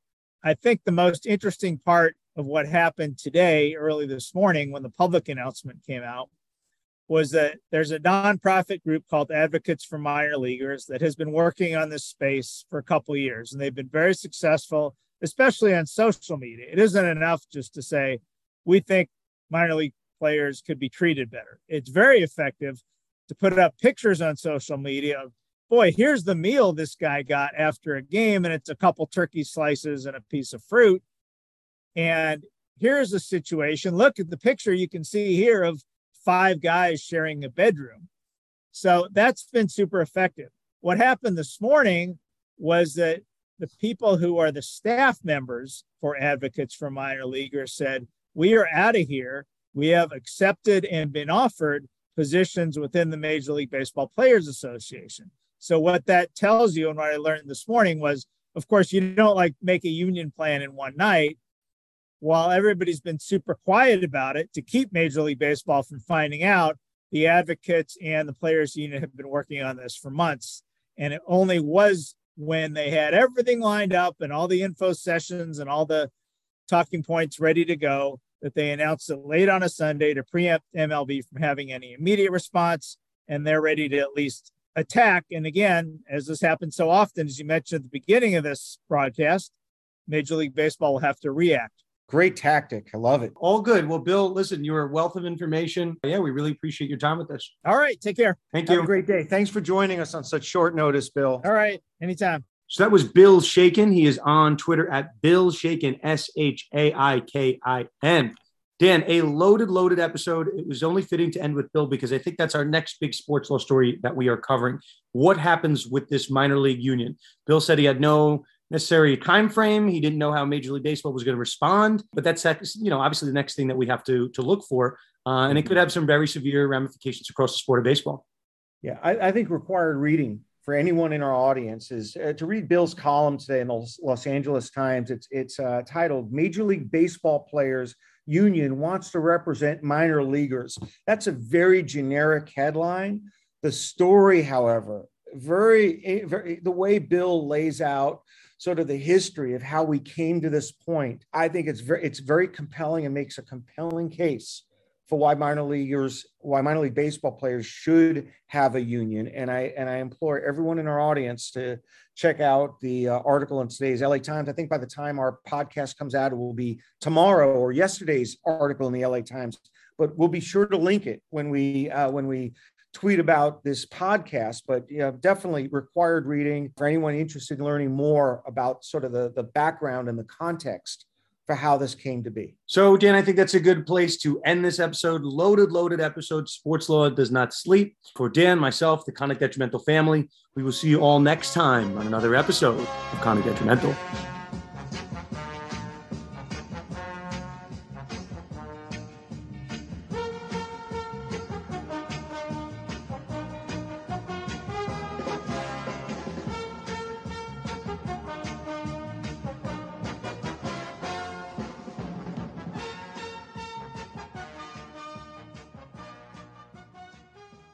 I think the most interesting part of what happened today, early this morning, when the public announcement came out, was that there's a nonprofit group called Advocates for Minor Leaguers that has been working on this space for a couple years, and they've been very successful, especially on social media. It isn't enough just to say we think minor league players could be treated better. It's very effective to put up pictures on social media of, boy, here's the meal this guy got after a game, and it's a couple turkey slices and a piece of fruit. And here's the situation. Look at the picture you can see here of five guys sharing a bedroom. So that's been super effective. What happened this morning was that the people who are the staff members for advocates for minor leaguers said, We are out of here. We have accepted and been offered positions within the Major League Baseball Players Association. So, what that tells you, and what I learned this morning was, of course, you don't like make a union plan in one night while everybody's been super quiet about it to keep Major League Baseball from finding out, the advocates and the players union have been working on this for months. And it only was when they had everything lined up and all the info sessions and all the talking points ready to go that they announced it late on a Sunday to preempt MLB from having any immediate response. And they're ready to at least attack. And again, as this happens so often, as you mentioned at the beginning of this broadcast, Major League Baseball will have to react. Great tactic. I love it. All good. Well, Bill, listen, you're a wealth of information. Yeah, we really appreciate your time with us. All right. Take care. Thank you. Have a great day. Thanks for joining us on such short notice, Bill. All right. Anytime. So that was Bill Shaikin. He is on Twitter at Bill Shaikin, S H A I K I N. Dan, a loaded, loaded episode. It was only fitting to end with Bill because I think that's our next big sports law story that we are covering. What happens with this minor league union? Bill said he had no necessary time frame. He didn't know how Major League Baseball was going to respond. But that's you know obviously the next thing that we have to to look for, uh, and it could have some very severe ramifications across the sport of baseball. Yeah, I, I think required reading for anyone in our audience is uh, to read Bill's column today in the Los Angeles Times. It's it's uh, titled "Major League Baseball Players Union Wants to Represent Minor Leaguers." That's a very generic headline. The story, however, very, eh, very the way Bill lays out sort of the history of how we came to this point. I think it's very it's very compelling and makes a compelling case for why minor leaguers, why minor league baseball players should have a union. And I and I implore everyone in our audience to check out the uh, article in today's LA Times. I think by the time our podcast comes out, it will be tomorrow or yesterday's article in the LA Times. But we'll be sure to link it when we uh, when we tweet about this podcast. But yeah, definitely required reading for anyone interested in learning more about sort of the the background and the context for how this came to be. So, Dan, I think that's a good place to end this episode. Loaded, loaded episode. Sports Law does not sleep. For Dan, myself, the Conduct Detrimental family, we will see you all next time on another episode of Conduct Detrimental.